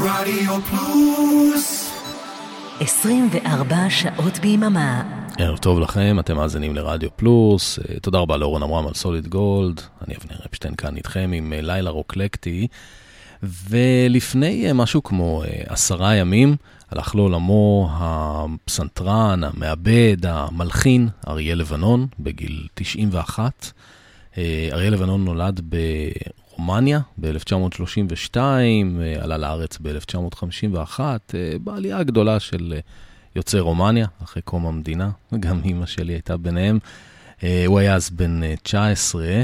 רדיו פלוס 24 שעות ביממה ערב טוב לכם, אתם מאזינים לרדיו פלוס. אה, תודה רבה לאורן עמרם על סוליד גולד. אני אבנר אפשטיין כאן איתכם עם אה, לילה רוקלקטי. ולפני אה, משהו כמו עשרה ימים הלך לעולמו הפסנתרן, המעבד, המלחין, אריה לבנון, בגיל 91. אריה לבנון נולד ברומניה ב-1932, עלה לארץ ב-1951, בעלייה הגדולה של יוצאי רומניה, אחרי קום המדינה, וגם אימא שלי הייתה ביניהם. אה, הוא היה אז בן 19. אה,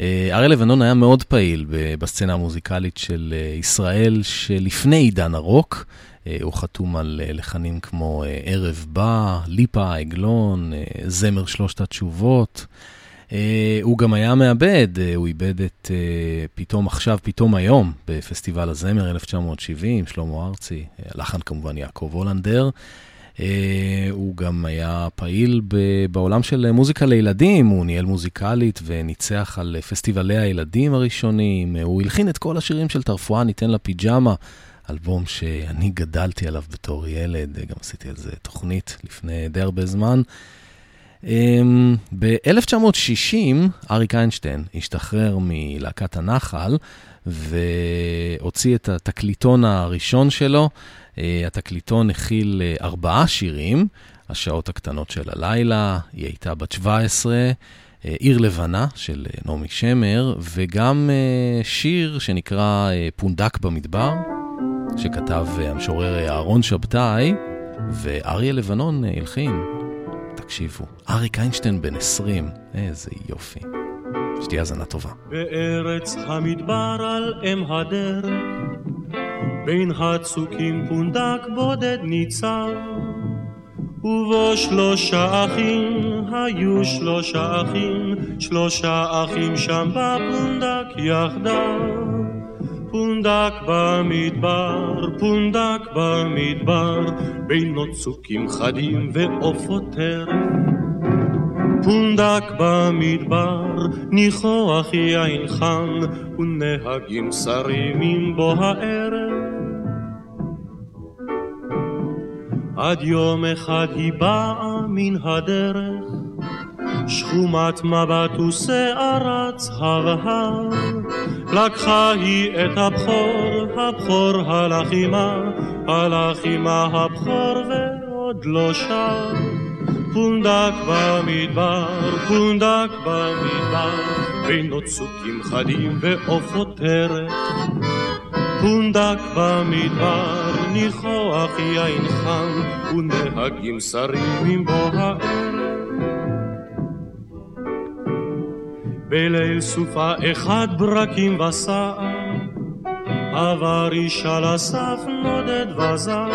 אה, אריה לבנון היה מאוד פעיל בסצנה המוזיקלית של ישראל שלפני עידן הרוק. הוא חתום על לחנים כמו ערב בא, ליפה, עגלון, זמר שלושת התשובות. הוא גם היה מעבד, הוא איבד את פתאום עכשיו, פתאום היום, בפסטיבל הזמר 1970, שלמה ארצי, הלחן כמובן יעקב הולנדר. אה, הוא גם היה פעיל בעולם של מוזיקה לילדים, הוא ניהל מוזיקלית וניצח על פסטיבלי הילדים הראשונים, הוא הלחין את כל השירים של תרפואה, ניתן לה פיג'מה, אלבום שאני גדלתי עליו בתור ילד, גם עשיתי על זה תוכנית לפני די הרבה זמן. אמ, ב-1960 אריק איינשטיין השתחרר מלהקת הנחל והוציא את התקליטון הראשון שלו. אה, התקליטון הכיל אה, ארבעה שירים, השעות הקטנות של הלילה, היא הייתה בת 17, אה, עיר לבנה של נעמי שמר, וגם שיר שנקרא פונדק במדבר, שכתב המשורר אהרון שבתאי, ואריה לבנון הלחין. תקשיבו, אריק איינשטיין בן 20, איזה יופי. שתהיה האזנה טובה. בארץ המדבר על אם הדרך בין הצוקים פונדק בודד ניצב, ובו שלושה אחים, היו שלושה אחים, שלושה אחים שם בפונדק יחדיו. פונדק במדבר, פונדק במדבר, בין נוצוקים חדים ועופות טרף. פונדק במדבר, ניחוח יין חם, ונהגים שרים בו הערב. עד יום אחד היא באה מן הדרך, שחומת מבט ושערת הבהר. לקחה היא את הבכור, הבכור הלך עמה, הלך עמה הבכור ועוד לא שר. פונדק במדבר, פונדק במדבר, בין נוצוקים חדים ועופות טרף. פונדק במדבר, ניחוח יין חם, ונהגים שרים בו הערב. בליל סופה אחד ברקים וסער, עבר אישה לסף נודד וזר,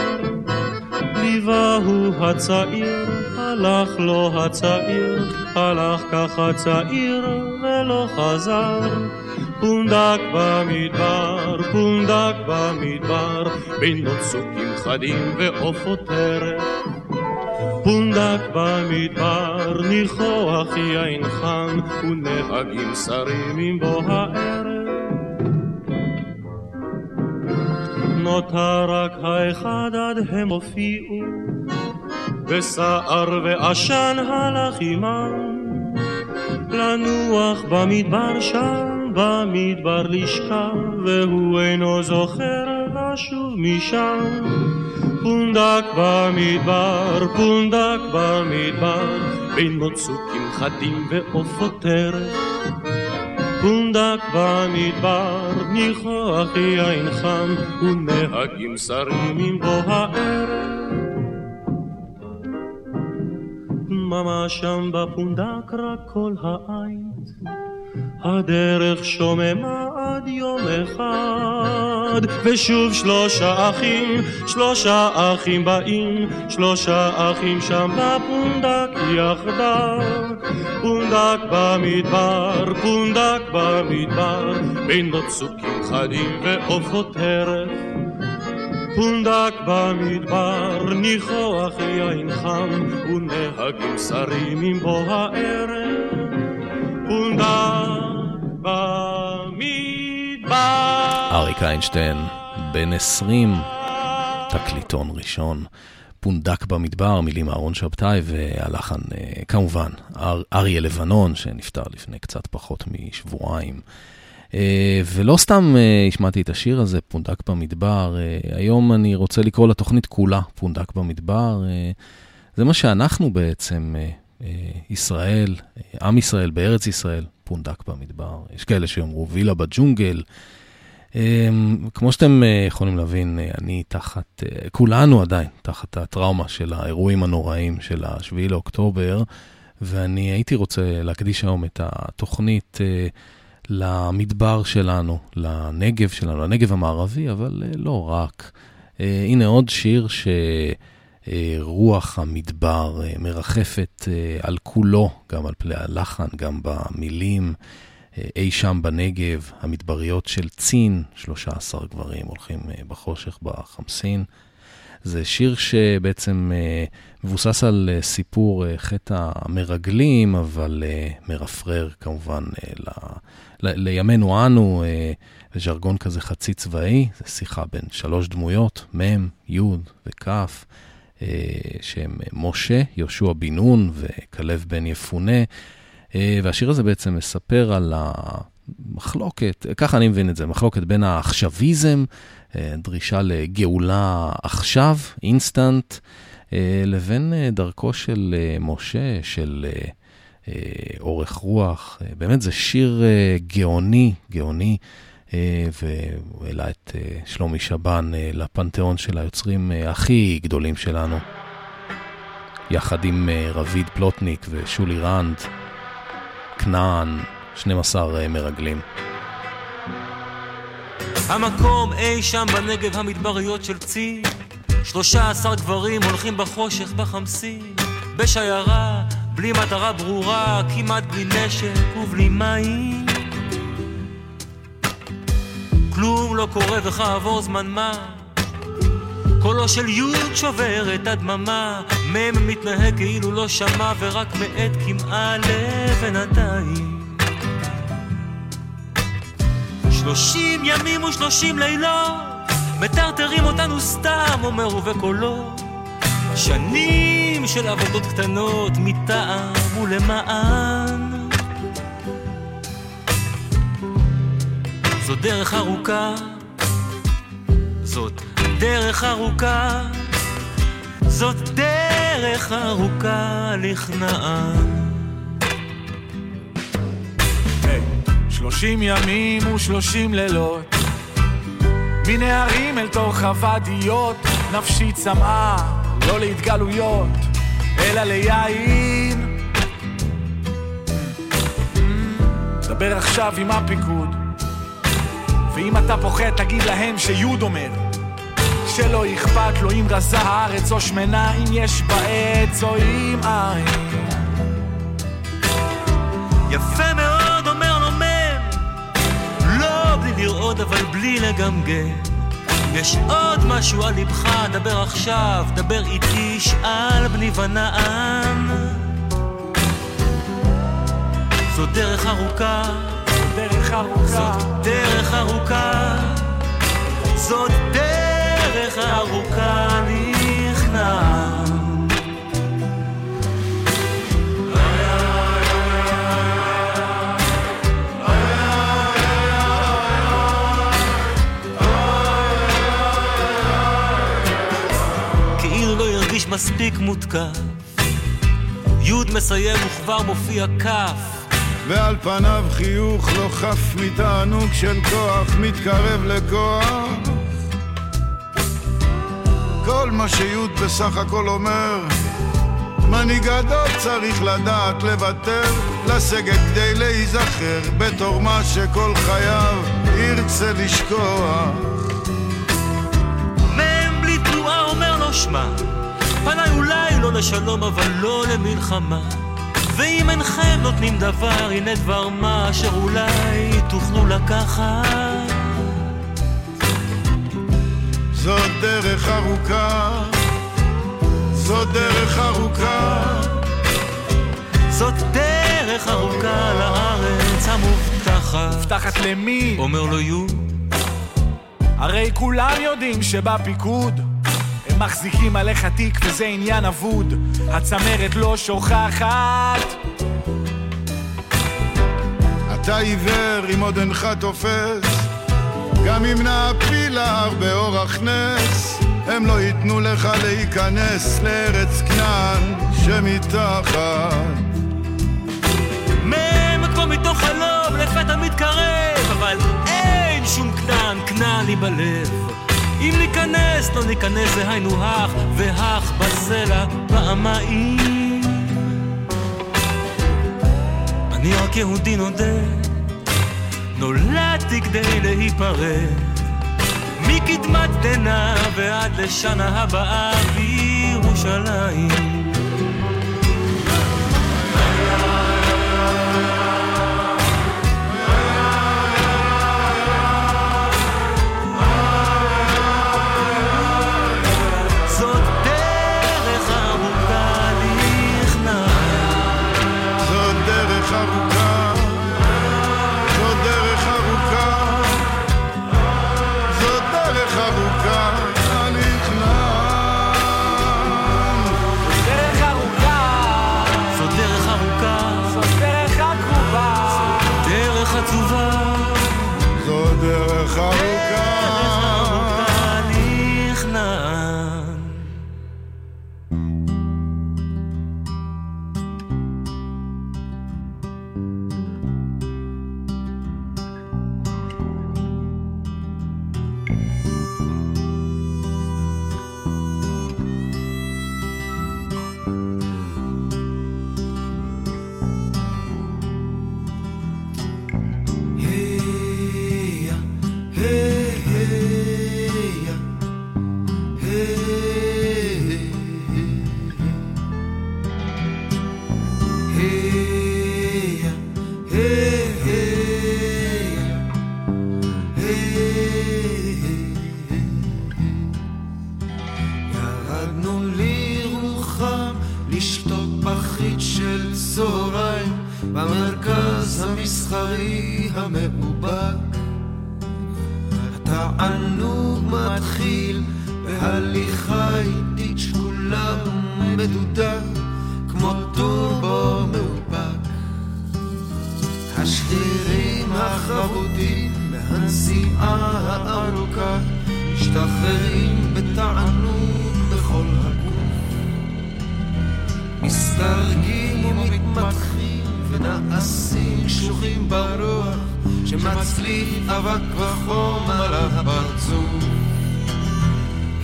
ליווהו הצעיר, הלך לו הצעיר, הלך ככה צעיר ולא חזר. פונדק במדבר, פונדק במדבר, בין נוצוקים חדים ועופות טרף. פונדק במדבר, ניחוח יין חם, ונהגים שרים בו הערב. נותר רק האחד עד הם הופיעו, וסער ועשן הלך עמם, לנוח במדבר שם. במדבר לשכב, והוא אינו זוכר לשוב משם. פונדק במדבר, פונדק במדבר, בין מוצוקים חדים ועופות טרף. פונדק במדבר, ניחוח יין חם, ונהגים שרים עם בוא הערב. דממה שם בפונדק רק כל העין. הדרך שוממה עד יום אחד, ושוב שלושה אחים, שלושה אחים באים, שלושה אחים שם בפונדק יחדיו. פונדק במדבר, פונדק במדבר, בין נוצוקים חדים ועופות טרף. פונדק במדבר, ניחוח יין חם, ונהגים שרים עם בוא הערב. פונדק במדבר. אריק איינשטיין, בן 20, תקליטון ראשון. פונדק במדבר, מילים אהרון שבתאי, והלחן אה, כמובן אר, אריה לבנון, שנפטר לפני קצת פחות משבועיים. אה, ולא סתם אה, השמעתי את השיר הזה, פונדק במדבר, היום אני רוצה לקרוא לתוכנית כולה, פונדק במדבר. זה מה שאנחנו בעצם, ישראל, עם ישראל בארץ ישראל, פונדק במדבר. יש כאלה שיאמרו וילה בג'ונגל. אמ, כמו שאתם אה, יכולים להבין, אה, אני תחת, אה, כולנו עדיין תחת הטראומה של האירועים הנוראים של ה-7 לאוקטובר, ואני הייתי רוצה להקדיש היום את התוכנית למדבר שלנו, לנגב שלנו, לנגב המערבי, אבל לא רק. הנה עוד שיר שרוח המדבר מרחפת על כולו, גם על פני הלחן, גם במילים. אי שם בנגב, המדבריות של צין, 13 גברים הולכים אה, בחושך בחמסין. זה שיר שבעצם אה, מבוסס על אה, סיפור חטא המרגלים, אבל מרפרר כמובן ל, ל, לימינו אנו, ז'רגון כזה חצי צבאי, זה שיחה בין שלוש דמויות, מ', י' וכ', שהם משה, יהושע בן נון וכלב בן יפונה. אה, והשיר הזה בעצם מספר על המחלוקת, ככה אני מבין את זה, מחלוקת בין העכשוויזם, אה, דרישה לגאולה עכשיו, אינסטנט, אה, לבין דרכו של משה, של אורך רוח. באמת זה שיר גאוני, גאוני. והוא העלה את שלומי שבן לפנתיאון של היוצרים הכי גדולים שלנו, יחד עם רביד פלוטניק ושולי רנד. כנען, 12 אה, מרגלים. המקום אי שם בנגב המדבריות של צי, 13 גברים הולכים בחושך בחמסין, בשיירה, בלי מטרה ברורה, כמעט בלי נשק ובלי מים. כלום לא קורה וכעבור זמן מה קולו של יוד שובר את הדממה, מ' מתנהג כאילו לא שמע ורק מאט כמעה לבינתיים. שלושים ימים ושלושים לילות, מטרטרים אותנו סתם, אומר ובקולו. שנים של עבודות קטנות מטעם ולמען. זו דרך ארוכה, זאת דרך ארוכה, זאת דרך ארוכה לכנען. שלושים ימים ושלושים לילות, מנערים אל תוך הוואדיות, נפשי צמאה, לא להתגלויות, אלא ליין. דבר עכשיו עם הפיקוד, ואם אתה פוחד תגיד להם שיוד אומר. שלא אכפת לו אם רזה הארץ או שמנה, אם יש בה עץ או אם אין. יפה מאוד אומר לו מם, לא בלי לראות אבל בלי לגמגם. יש עוד משהו על לבך, דבר עכשיו, דבר איתי, שאל בני ונען. זו דרך ארוכה, ארוכה, זאת דרך ארוכה, זאת דרך... הדרך הארוכה נכנע. כאילו לא מספיק מותקף. י' מסיים וכבר מופיע כ' ועל פניו חיוך לא חף מתענוג של כוח מתקרב לכוח כל מה שיוד בסך הכל אומר מנהיג גדול צריך לדעת לוותר, לסגת כדי להיזכר בתור מה שכל חייו ירצה לשכוח. מ"ם בלי תנועה אומר לו שמע, פניי אולי לא לשלום אבל לא למלחמה. ואם אינכם נותנים דבר, הנה דבר מה אשר אולי תוכלו לקחת. זאת דרך ארוכה, זאת דרך ארוכה. זאת דרך ארוכה לארץ המובטחת. מובטחת למי? אומר לו יו. הרי כולם יודעים שבפיקוד מחזיקים עליך תיק וזה עניין אבוד. הצמרת לא שוכחת. אתה עיוור אם עוד אינך תופס. גם אם נעפיל להר באורח נס הם לא ייתנו לך להיכנס לארץ כנען שמתחת. כמו מתוך חלום לפתע מתקרב אבל אין שום כנען, כנען לי בלב אם ניכנס, לא ניכנס, זה היינו הך, והך בסלע פעמיים. אני רק יהודי נודד, נולדתי כדי להיפרד. מקדמת דנא ועד לשנה הבאה בירושלים. בהליכה איטית שקולה ומדודה כמו טורבו מאופק. השרירים החרודים מהנסיעה הארוכה משתחררים בתענוג בכל הגוף. מסתרגים ומתפתחים ונעשים קשוחים ברוח שמצליף אבק וחום על הפרצוף.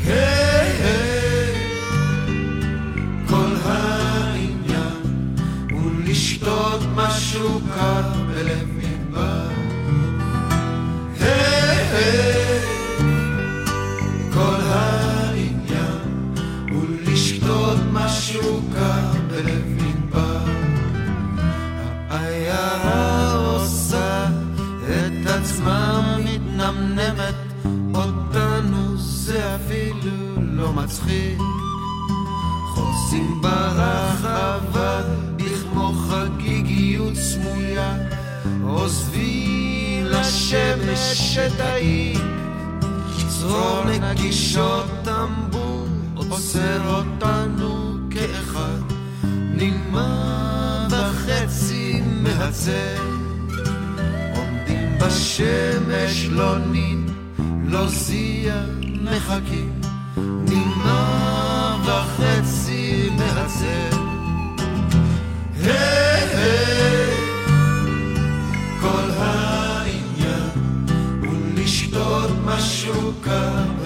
היי היי כל העניין הוא לשתות משהו קר. מצחיק. חוצים ברחבה בכמו חגיגיות סמויה, עוזבים לשמש שתעיק. צרור נגישות טמבור עוצר אותנו כאחד, נגמר וחצי מהצר עומדים בשמש לא נין, לא זיע מחכים. שנה וחצי מעצר. היי היי, כל העניין הוא לשתות משהו קר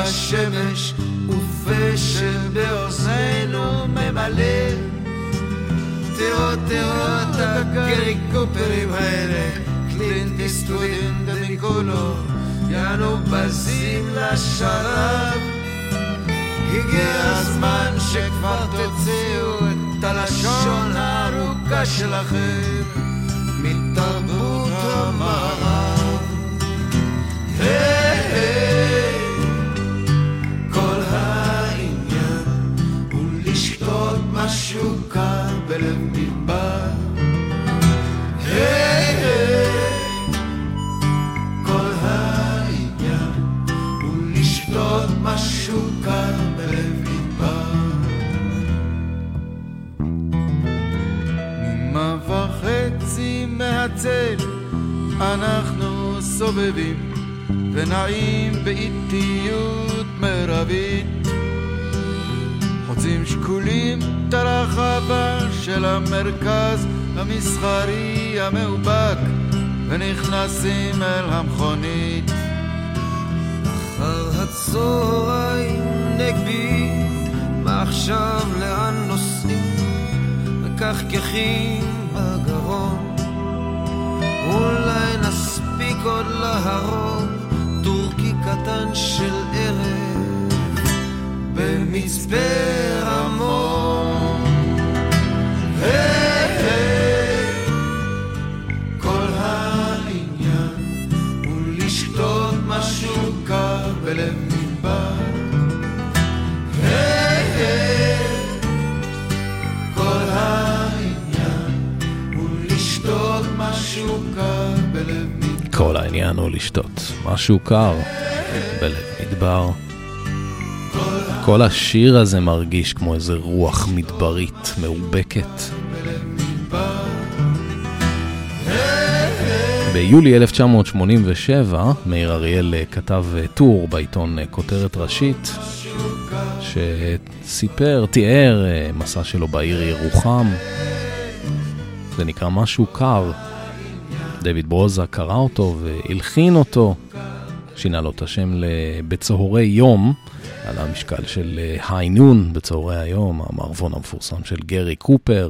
אף בשמש ופה שבאוזנינו ממלא. תראו, תראו את הגרי קופרים האלה, קלינט איסטווין דמיקולו, יענו בזים לשרב. הגיע הזמן שכבר תוציאו את הלשון הארוכה שלכם מתרבות המערב. כל משהו קר בלב מדבר. כל העניין הוא לשתות משהו קר בלב מדבר. מה וחצי מהצל אנחנו סובבים ונעים באיטיות מרבית חוצים שקולים הרחבה של המרכז המסחרי המאובק ונכנסים אל המכונית אחר הצהריים נגבי מה עכשיו לאן נוסעים מקחקחים בגרון אולי נספיק עוד להרוג טורקי קטן של ערב במצפה רמון. כל העניין הוא לשתות משהו קר בלב מדבר. כל העניין הוא לשתות משהו קר בלב מדבר. כל העניין הוא לשתות משהו קר בלב מדבר. כל השיר הזה מרגיש כמו איזה רוח מדברית מאובקת. ביולי 1987 מאיר אריאל כתב טור בעיתון כותרת ראשית שסיפר, תיאר מסע שלו בעיר ירוחם. זה נקרא משהו קר. דויד ברוזה קרא אותו והלחין אותו, שינה לו את השם ל"בצהרי יום", על המשקל של היי נון בצהרי היום, המערבון המפורסם של גרי קופר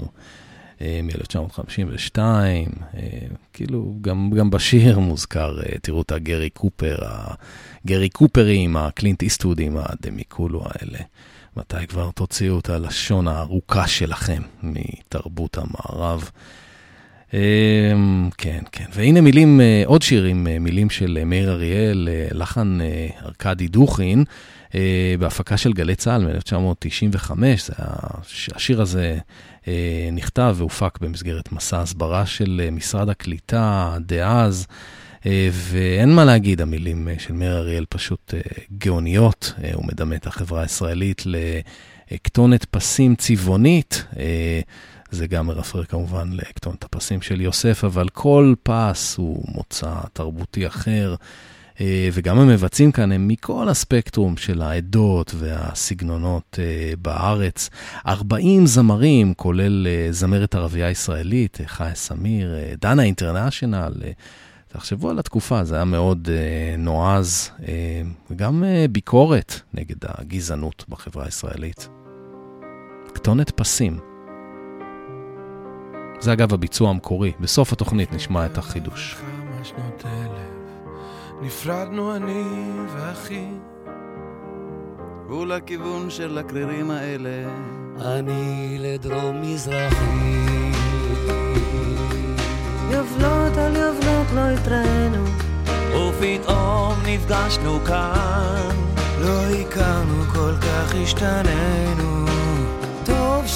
מ-1952. כאילו, גם, גם בשיר מוזכר, תראו את הגרי קופר, הגרי קופרים, הקלינט איסטוודים, הדמיקולו האלה. מתי כבר תוציאו את הלשון הארוכה שלכם מתרבות המערב? כן, כן. והנה מילים, עוד שירים, מילים של מאיר אריאל, לחן ארכדי דוכין, בהפקה של גלי צה"ל מ-1995. השיר הזה נכתב והופק במסגרת מסע הסברה של משרד הקליטה דאז. ואין מה להגיד, המילים של מאיר אריאל פשוט גאוניות. הוא מדמה את החברה הישראלית לכתונת פסים צבעונית. זה גם מרפרר כמובן לכתונת הפסים של יוסף, אבל כל פס הוא מוצא תרבותי אחר, וגם המבצעים כאן הם מכל הספקטרום של העדות והסגנונות בארץ. 40 זמרים, כולל זמרת ערבייה ישראלית, חיה סמיר, דנה אינטרנשיונל. תחשבו על התקופה, זה היה מאוד נועז, וגם ביקורת נגד הגזענות בחברה הישראלית. כתונת פסים. זה אגב הביצוע המקורי, בסוף התוכנית נשמע את החידוש. נפרדנו אני ואחי הוא לכיוון של הקרירים האלה. אני לדרום מזרחי. יובלות על יובלות לא התראינו. ופתאום נפגשנו כאן. לא הכרנו כל כך השתננו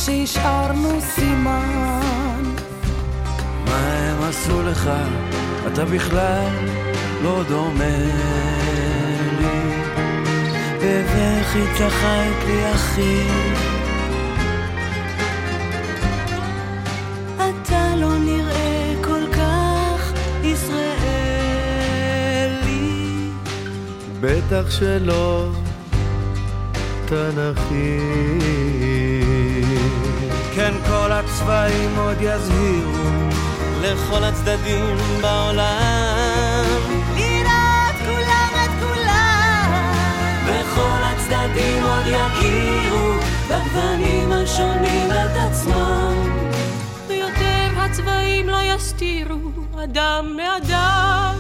שהשארנו סימן. מה הם עשו לך? אתה בכלל לא דומה לי. בבכי צחק לי אחי. אתה לא נראה כל כך ישראלי. בטח שלא תנכי כן כל הצבעים עוד יזהירו לכל הצדדים בעולם. לראות כולם את כולם. וכל הצדדים עוד יכירו בגוונים השונים את עצמם. ויותר הצבעים לא יסתירו אדם מאדם,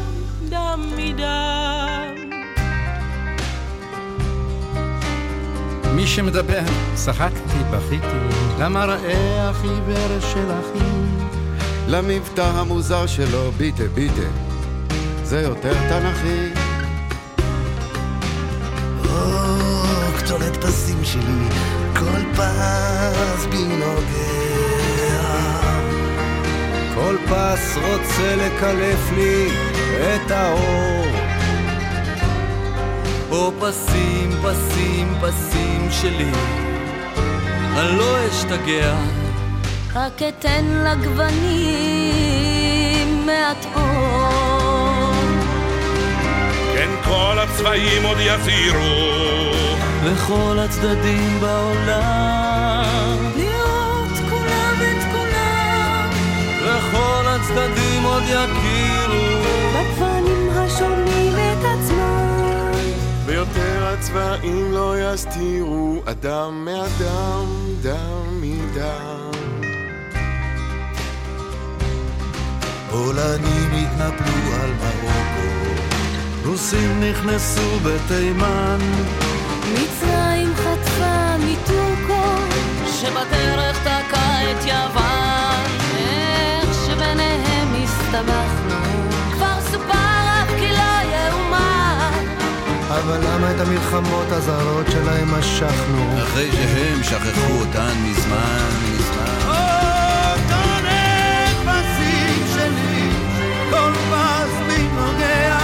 דם מדם. שמדבר, צחקתי, בכיתי, למראה עיוור של אחי. למבטא המוזר שלו, ביטה ביטה, זה יותר תנכי. קטולת פסים שלי, כל פס בי נוגע. כל פס רוצה לקלף לי את האור. או פסים, פסים, פסים שלי, אני לא אשתגע. רק אתן לגוונים מעט אור. כן, כל הצבעים עוד יזהירו. וכל הצדדים בעולם. לראות כולם את כולם. וכל הצדדים עוד יכירו. בגוונים השונים. ויותר הצבעים לא יסתירו אדם מאדם, דם מדם. פולנים התנפלו על מרוקו, רוסים נכנסו בתימן. מצרים חטפה מטורקו, שבדרך תקע את יוון. איך שביניהם הסתבכנו, כבר סופר אבל למה את המלחמות הזרות שלהם משכנו? אחרי שהם שכחו אותן מזמן, מזמן. כל פס בי נוגע,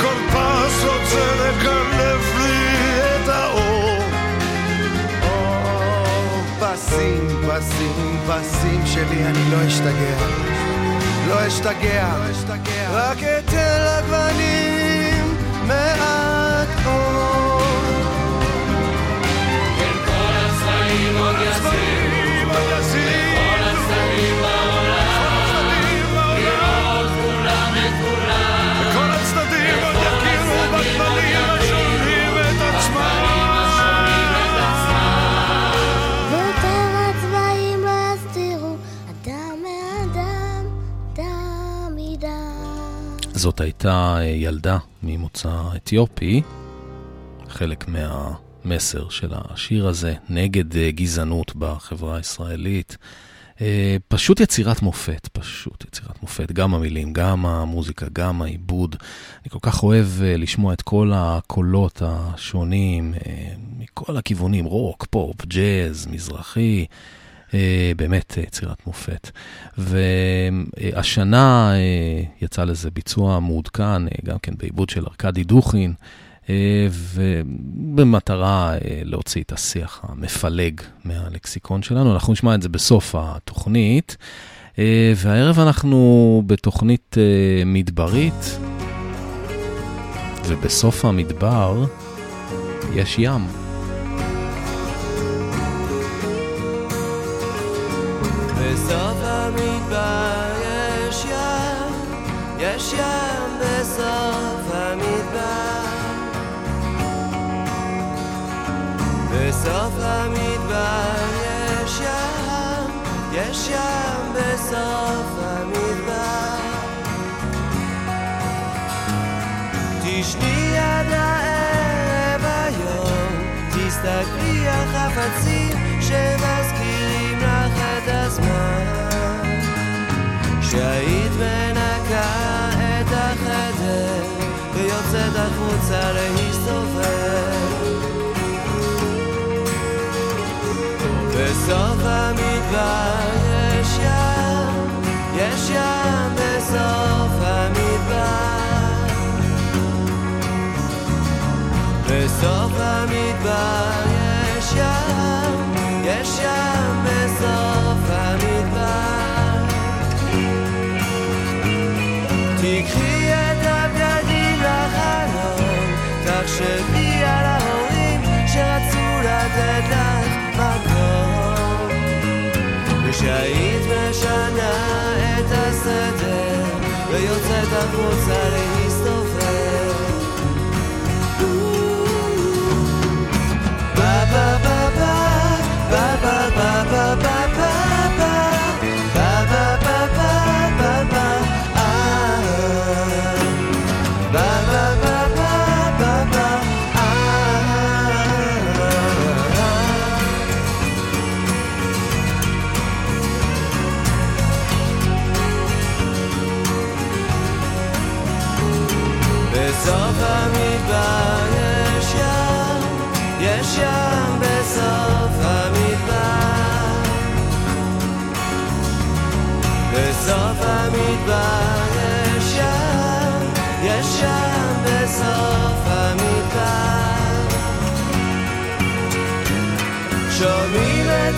כל פס רוצה לקלף לי את האור. פסים, פסים, פסים שלי, אני לא אשתגע. לא אשתגע, רק אתן זאת הייתה אה, ילדה ממוצא אתיופי, חלק מהמסר של השיר הזה נגד אה, גזענות בחברה הישראלית. אה, פשוט יצירת מופת, פשוט יצירת מופת, גם המילים, גם המוזיקה, גם העיבוד. אני כל כך אוהב לשמוע את כל הקולות השונים, מכל הכיוונים, רוק, פופ, ג'אז, מזרחי. באמת יצירת מופת. והשנה יצא לזה ביצוע מעודכן, גם כן בעיבוד של ארכדי דוכין, ובמטרה להוציא את השיח המפלג מהלקסיקון שלנו. אנחנו נשמע את זה בסוף התוכנית, והערב אנחנו בתוכנית מדברית, ובסוף המדבר יש ים. בסוף המדבר יש ים, יש ים בסוף המדבר. בסוף המדבר יש ים, יש ים בסוף המדבר. תשני עד הערב היום, תסתכלי על חפצים שמזכירים לך את הזמן שהיית מנקה את החדר ויוצאת החוצה להסתובב. בסוף המדבר יש ים, יש ים בסוף המדבר. בסוף המדבר יש ים, יש ים בסוף ושהיית משנה את הסדר, ויוצאת החוצה להסתובב.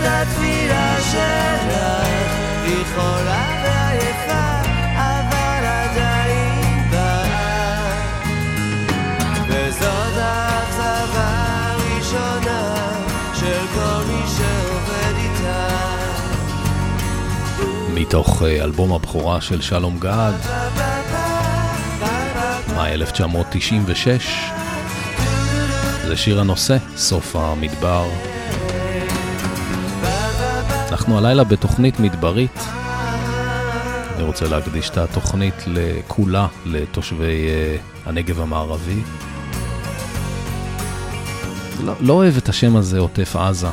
התפילה שלך, היא חולה ועייפה, אבל עדיין באה. וזאת האכזבה הראשונה של כל מי שעובד איתה. מתוך אה, אלבום הבכורה של שלום גד, מאי 1996. זה שיר הנושא, סוף המדבר. אנחנו הלילה בתוכנית מדברית. אני רוצה להקדיש את התוכנית לכולה, לתושבי אה, הנגב המערבי. לא, לא אוהב את השם הזה, עוטף עזה.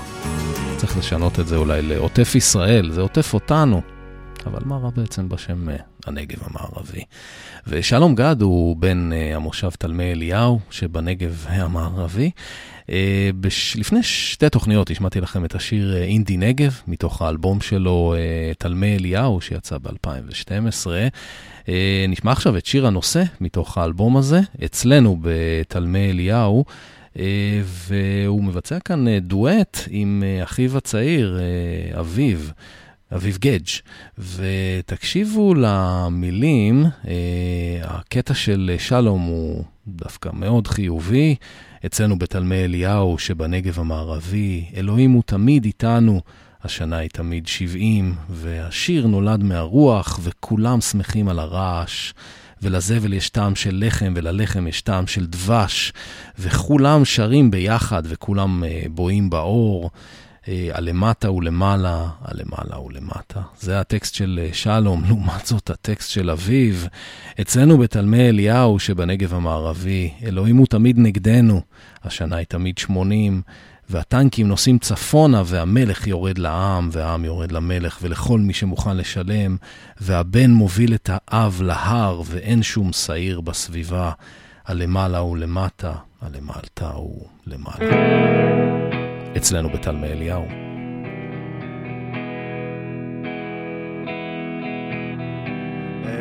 צריך לשנות את זה אולי לעוטף ישראל, זה עוטף אותנו. אבל מה רע בעצם בשם אה, הנגב המערבי? ושלום גד הוא בן אה, המושב תלמי אליהו שבנגב המערבי. אה. לפני שתי תוכניות השמעתי לכם את השיר אה, אינדי נגב, מתוך האלבום שלו אה, תלמי אליהו, שיצא ב-2012. אה, נשמע עכשיו את שיר הנושא מתוך האלבום הזה, אצלנו בתלמי אליהו. והוא מבצע כאן דואט עם אחיו הצעיר, uh, אביב, גדג', ותקשיבו למילים, הקטע של שלום הוא דווקא מאוד חיובי. אצלנו בתלמי אליהו שבנגב המערבי, אלוהים הוא תמיד איתנו, השנה היא תמיד 70, והשיר נולד מהרוח, וכולם שמחים על הרעש. ולזבל יש טעם של לחם, וללחם יש טעם של דבש, וכולם שרים ביחד, וכולם uh, בואים באור, הלמטה ולמעלה, הלמעלה ולמטה. זה הטקסט של uh, שלום, לעומת זאת הטקסט של אביב. אצלנו בתלמי אליהו שבנגב המערבי, אלוהים הוא תמיד נגדנו, השנה היא תמיד 80. והטנקים נוסעים צפונה, והמלך יורד לעם, והעם יורד למלך, ולכל מי שמוכן לשלם, והבן מוביל את האב להר, ואין שום שעיר בסביבה, הלמעלה ולמטה, הלמעלתה ולמעלה. אצלנו בתלמי אליהו.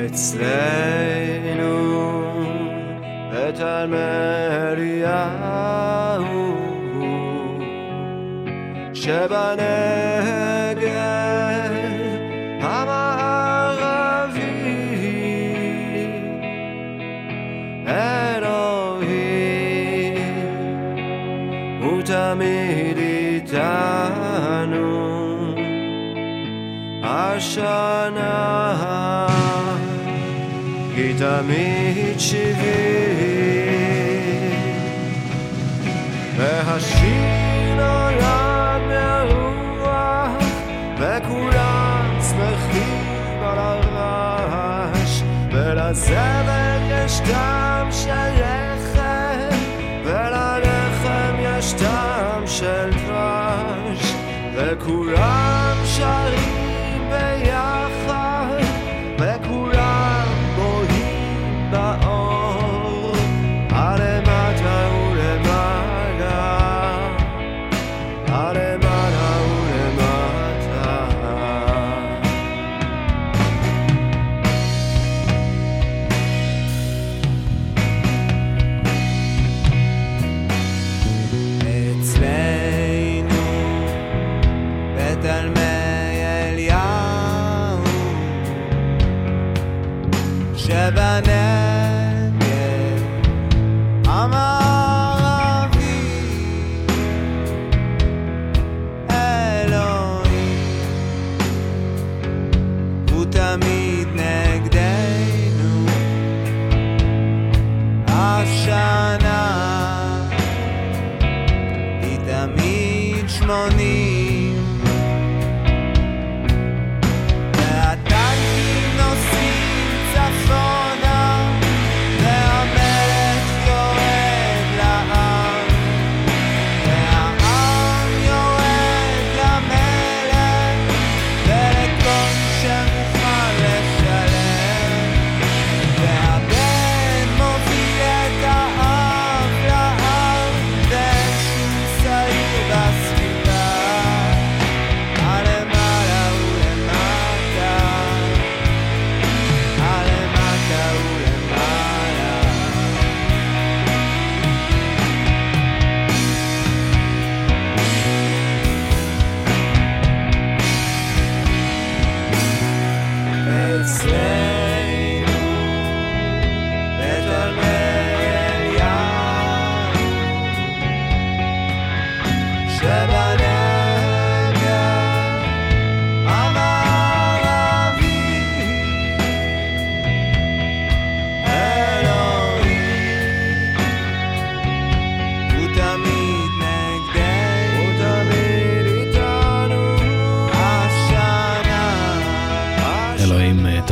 אצלנו בתלמי אליהו שבנגב השנה. היא תמיד שבעים והשיר נולד מהרוח וכולם שמחים על הרעש. ולזבל יש טעם של לחם וללחם יש טעם של דבש. וכולם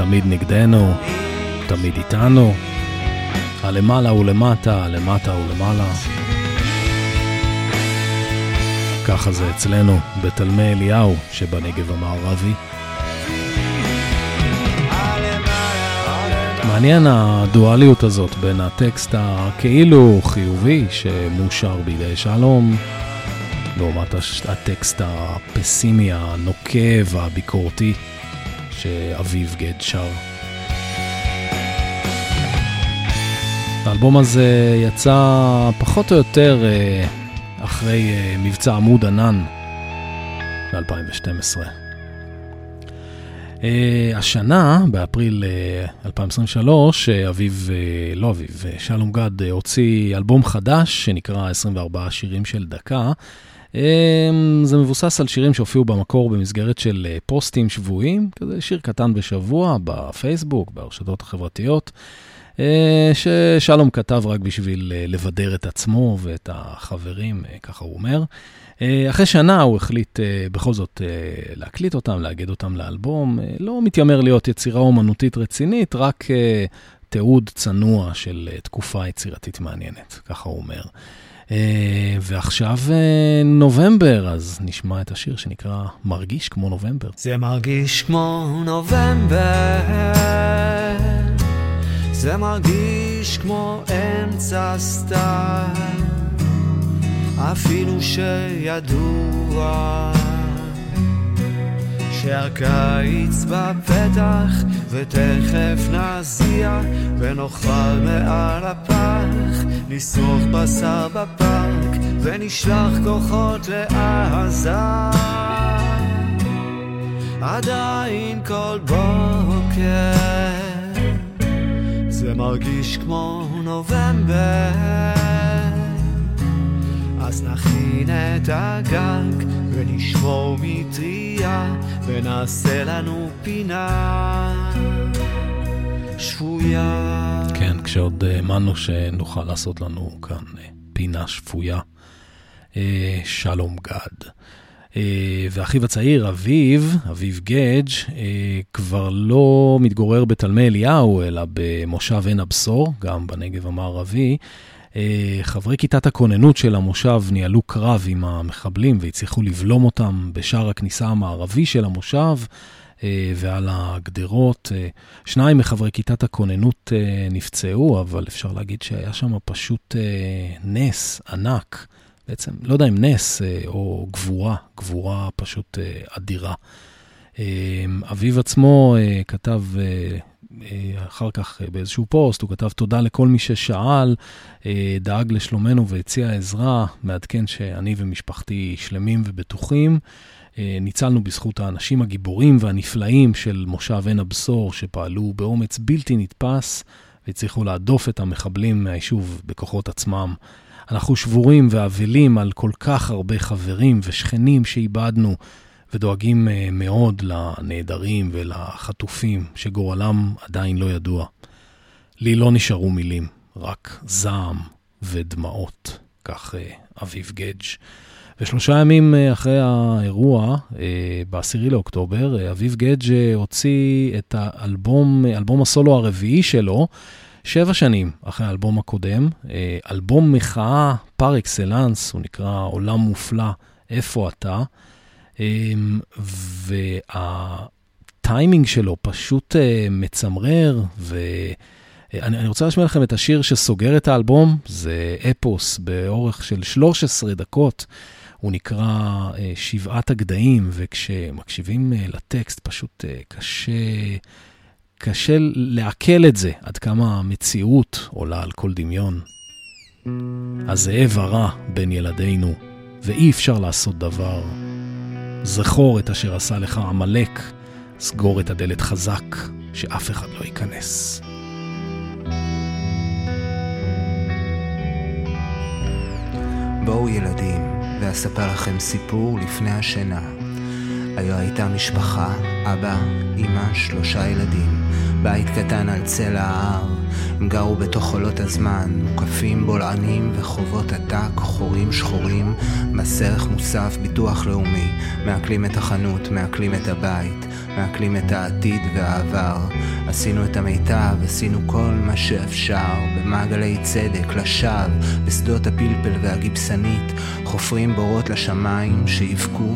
תמיד נגדנו, תמיד איתנו. הלמעלה ולמטה, הלמטה ולמעלה. ככה זה אצלנו, בתלמי אליהו שבנגב המערבי. מעניין הדואליות הזאת בין הטקסט הכאילו חיובי שמאושר בידי שלום, לעומת הטקסט הפסימי, הנוקב, הביקורתי, שאביב גד שר. האלבום הזה יצא פחות או יותר אה, אחרי אה, מבצע עמוד ענן ב-2012. Uh, השנה, באפריל uh, 2023, uh, אביב, לא אביב, שלום גד הוציא אלבום חדש שנקרא 24 שירים של דקה. Uh, זה מבוסס על שירים שהופיעו במקור במסגרת של uh, פוסטים שבועיים, כזה שיר קטן בשבוע בפייסבוק, ברשתות החברתיות, uh, ששלום כתב רק בשביל uh, לבדר את עצמו ואת החברים, ככה הוא אומר. אה, אחרי שנה הוא החליט אה, בכל זאת אה, להקליט אותם, לאגד אותם לאלבום. לא מתיימר להיות יצירה אומנותית רצינית, רק תיעוד צנוע של תקופה יצירתית מעניינת, ככה הוא אומר. ועכשיו נובמבר, אז נשמע את השיר שנקרא מרגיש כמו נובמבר. זה מרגיש כמו נובמבר, זה מרגיש כמו אמצע סתיו. אפילו שידוע שהקיץ בפתח ותכף נזיע ונאכל מעל הפח נשרוך בשר בפארק ונשלח כוחות לעזה. עדיין כל בוקר זה מרגיש כמו נובמבר. אז נכין את הגג ונשמור מטריה ונעשה לנו פינה שפויה. כן, כשעוד האמנו שנוכל לעשות לנו כאן אה, פינה שפויה. אה, שלום גד. אה, ואחיו הצעיר, אביב, אביב גדג', כבר לא מתגורר בתלמי אליהו, אלא במושב עין הבשור, גם בנגב המערבי. אה, חברי כיתת הכוננות של המושב ניהלו קרב עם המחבלים והצליחו לבלום אותם בשער הכניסה המערבי של המושב אה, ועל הגדרות. אה, שניים מחברי כיתת הכוננות נפצעו, אבל אפשר להגיד שהיה שם פשוט נס ענק. בעצם, לא יודע אם נס או גבורה, גבורה פשוט אדירה. אביו עצמו כתב אחר כך אה, באיזשהו פוסט, הוא כתב תודה לכל מי ששאל, אה, דאג לשלומנו והציע עזרה, מעדכן שאני ומשפחתי שלמים ובטוחים. ניצלנו בזכות האנשים הגיבורים והנפלאים של מושב עין הבשור, שפעלו באומץ בלתי נתפס והצליחו להדוף את המחבלים מהיישוב בכוחות עצמם. אנחנו שבורים ואבלים על כל כך הרבה חברים ושכנים שאיבדנו. ודואגים אה, מאוד לנעדרים ולחטופים שגורלם עדיין לא ידוע. לי לא נשארו מילים, רק זעם ודמעות, כך אה, אביב גדג'. ושלושה ימים אה, אחרי האירוע, ב-10 לאוקטובר, אביב גדג' הוציא את האלבום, אלבום הסולו הרביעי שלו, שבע שנים אחרי האלבום הקודם, אלבום מחאה פר אקסלנס, הוא נקרא עולם מופלא, איפה אתה? אמ, והטיימינג שלו פשוט אה, מצמרר, ואני רוצה להשמיע לכם את השיר שסוגר את האלבום, זה אפוס באורך של 13 דקות. הוא נקרא אה, שבעת הגדיים, וכשמקשיבים אה, לטקסט פשוט קשה, קשה לעכל את זה, עד כמה המציאות עולה על כל דמיון. הזאב הרע בין ילדינו, ואי אפשר לעשות דבר. זכור את אשר עשה לך עמלק, סגור את הדלת חזק, שאף אחד לא ייכנס. בואו ילדים, ואספר לכם סיפור לפני השינה. היה הייתה משפחה, אבא, אמא, שלושה ילדים. בית קטן על צל ההר. הם גרו בתוך חולות הזמן, מוקפים בולענים וחובות עתק, חורים שחורים, מס ערך מוסף, ביטוח לאומי, מעכלים את החנות, מעכלים את הבית, מעכלים את העתיד והעבר. עשינו את המיטב, עשינו כל מה שאפשר, במעגלי צדק, לשווא, בשדות הפלפל והגיבסנית, חופרים בורות לשמיים שיבכו,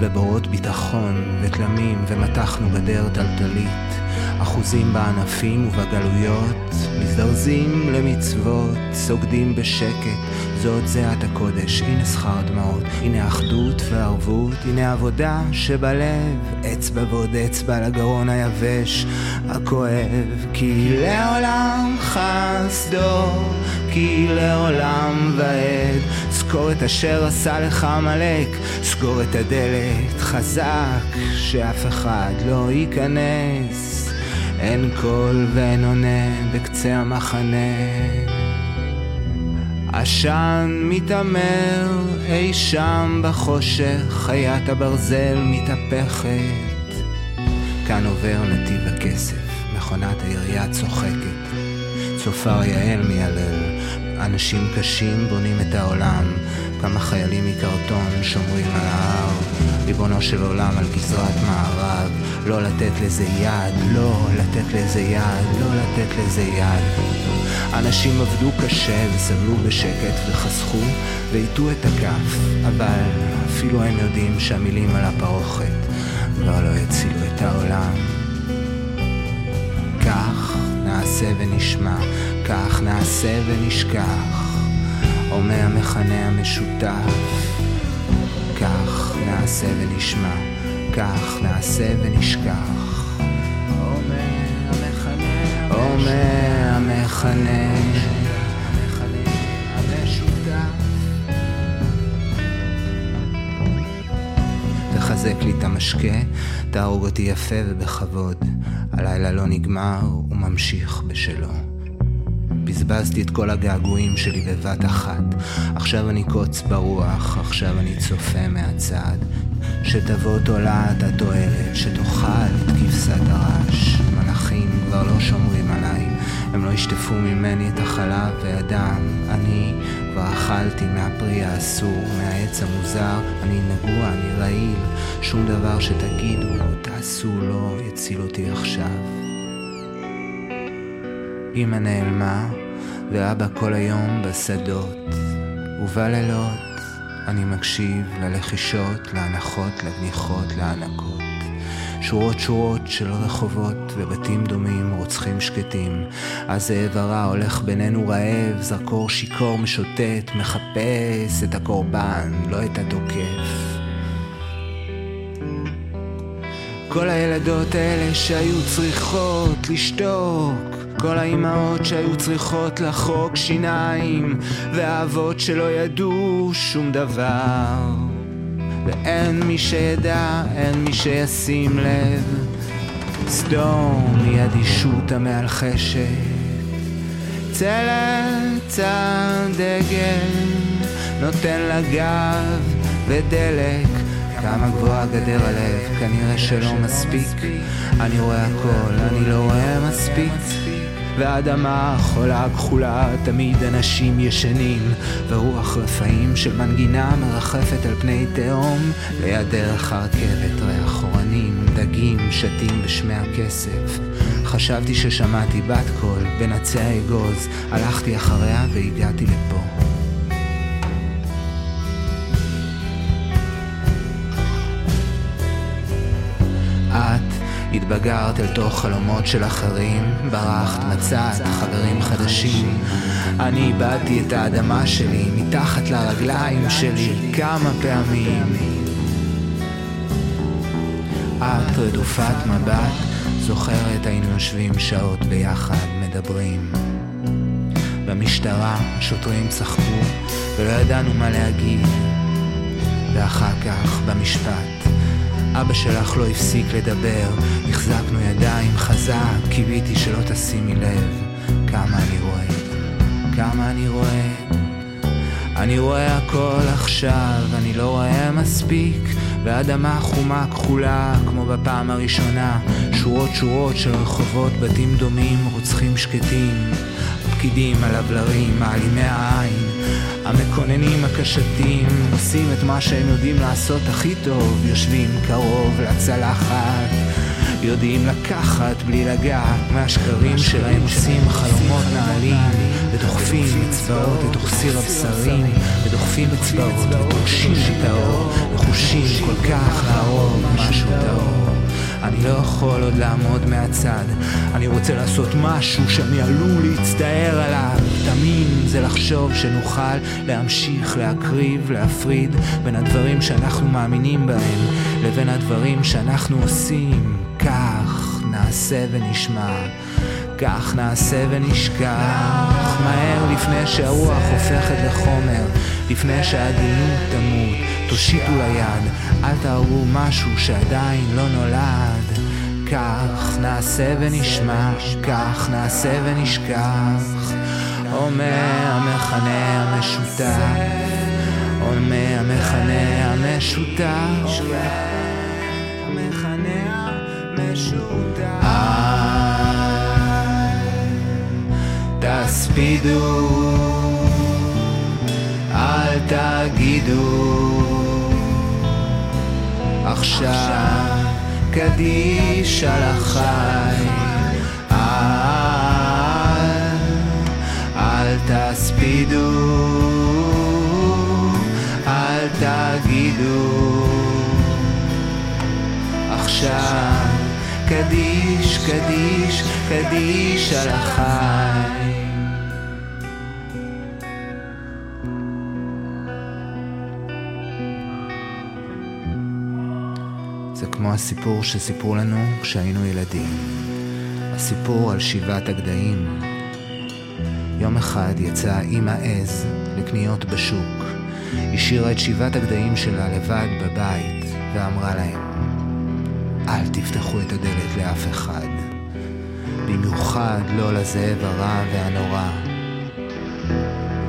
ובורות ביטחון ותלמים, ומתחנו גדר טלטלית. אחוזים בענפים ובגלויות, מזדרזים למצוות, סוגדים בשקט, זאת זיעת הקודש, הנה שכר דמעות, הנה אחדות וערבות, הנה עבודה שבלב, אצבע ועוד אצבע לגרון היבש, הכואב, כי לעולם חסדו, כי לעולם ועד, זכור את אשר עשה לך עמלק, סגור את הדלת חזק, שאף אחד לא ייכנס. אין קול ואין עונה בקצה המחנה. עשן מתעמר אי שם בחושך, חיית הברזל מתהפכת. כאן עובר נתיב הכסף, מכונת העירייה צוחקת. צופר יעל מיילל, אנשים קשים בונים את העולם, כמה חיילים מקרטון שומרים על ההר, ריבונו של עולם על גזרת מערב, לא לתת לזה יד, לא לתת לזה יד, לא לתת לזה יד. אנשים עבדו קשה וסבלו בשקט וחסכו והטו את הכף, אבל אפילו הם יודעים שהמילים על הפרוכת כבר לא יצילו את העולם. כך נעשה ונשמע, כך נעשה ונשכח, אומר המכנה המשותף. כך נעשה ונשמע, כך נעשה ונשכח. אומר המכנה תחזק לי את המשקה, תהרוג אותי יפה ובכבוד. הלילה לא נגמר, הוא ממשיך בשלו. בזבזתי את כל הגעגועים שלי בבת אחת. עכשיו אני קוץ ברוח, עכשיו אני צופה מהצד. שתבוא תולעת התועלת, שתאכל את כבשת הרש. מלאכים כבר לא שומרים עליי, הם לא ישטפו ממני את החלב והדם. אני כבר אכלתי מהפרי האסור, מהעץ המוזר, אני נגוע, אני רעיל. שום דבר שתגידו או תעשו לא יציל אותי עכשיו. אמא נעלמה, ואבא כל היום בשדות. ובלילות אני מקשיב ללחישות, להנחות, לבניחות, להנקות. שורות שורות של רחובות ובתים דומים, רוצחים שקטים. הזאב הרע הולך בינינו רעב, זרקור שיכור משוטט, מחפש את הקורבן, לא את התוקף. כל הילדות האלה שהיו צריכות לשתוק כל האימהות שהיו צריכות לחוק שיניים והאבות שלא ידעו שום דבר ואין מי שידע, אין מי שישים לב. סדום היא אדישות המאלחשת. צלת הדגל נותן לה גב ודלק. כמה גבוהה גדר הלב, כנראה שלא מספיק. אני רואה הכל, אני לא רואה מספיק והאדמה חולה כחולה, תמיד אנשים ישנים ורוח רפאים של מנגינה מרחפת על פני תהום. ליד דרך הרכבת, ריח אורנים, דגים שתים בשמי הכסף. חשבתי ששמעתי בת קול בין עצי האגוז, הלכתי אחריה והגעתי לפה התבגרת אל תוך חלומות של אחרים, ברחת, מצאת חברים חדשים. אני איבדתי את האדמה שלי מתחת לרגליים שלי כמה פעמים. את רדופת מבט, זוכרת היינו יושבים שעות ביחד, מדברים. במשטרה שוטרים צחקו ולא ידענו מה להגיד. ואחר כך במשפט אבא שלך לא הפסיק לדבר, החזקנו ידיים חזק, קיוויתי שלא תשימי לב. כמה אני רואה, כמה אני רואה. אני רואה הכל עכשיו, אני לא רואה מספיק, ואדמה חומה כחולה כמו בפעם הראשונה, שורות שורות של רחובות, בתים דומים, רוצחים שקטים. הפקידים, הלבלרים, מעלימי העין, המקוננים הקשתים, עושים את מה שהם יודעים לעשות הכי טוב, יושבים קרוב לצלחת. יודעים לקחת בלי לגעת מהשקרים שלהם עושים חלומות נעלים ודוחפים אצבעות לתוך סיר הבשרים ודוחפים אצבעות ופוגשים את האור נחושים כל כך להרוג משהו טהור אני לא יכול עוד לעמוד מהצד. אני רוצה לעשות משהו שאני עלול להצטער עליו. תמים זה לחשוב שנוכל להמשיך להקריב, להפריד בין הדברים שאנחנו מאמינים בהם לבין הדברים שאנחנו עושים. כך נעשה ונשמע. כך נעשה ונשכח. מהר לפני שהרוח הופכת לחומר לפני שהעדינות תמות תושיטו ליד אל תהרגו משהו שעדיין לא נולד. כך נעשה ונשמע כך נעשה ונשכח. אומר המכנה המשותף אומר המכנה המשותף. המכנה המשותף תספידו תגידו. עכשיו קדיש על החי אל, אל תספידו אל תגידו. עכשיו קדיש, קדיש, קדיש על החי הסיפור שסיפרו לנו כשהיינו ילדים. הסיפור על שבעת הגדיים. יום אחד יצאה אימא עז לקניות בשוק. השאירה את שבעת הגדיים שלה לבד בבית, ואמרה להם, אל תפתחו את הדלת לאף אחד. במיוחד לא לזאב הרע והנורא.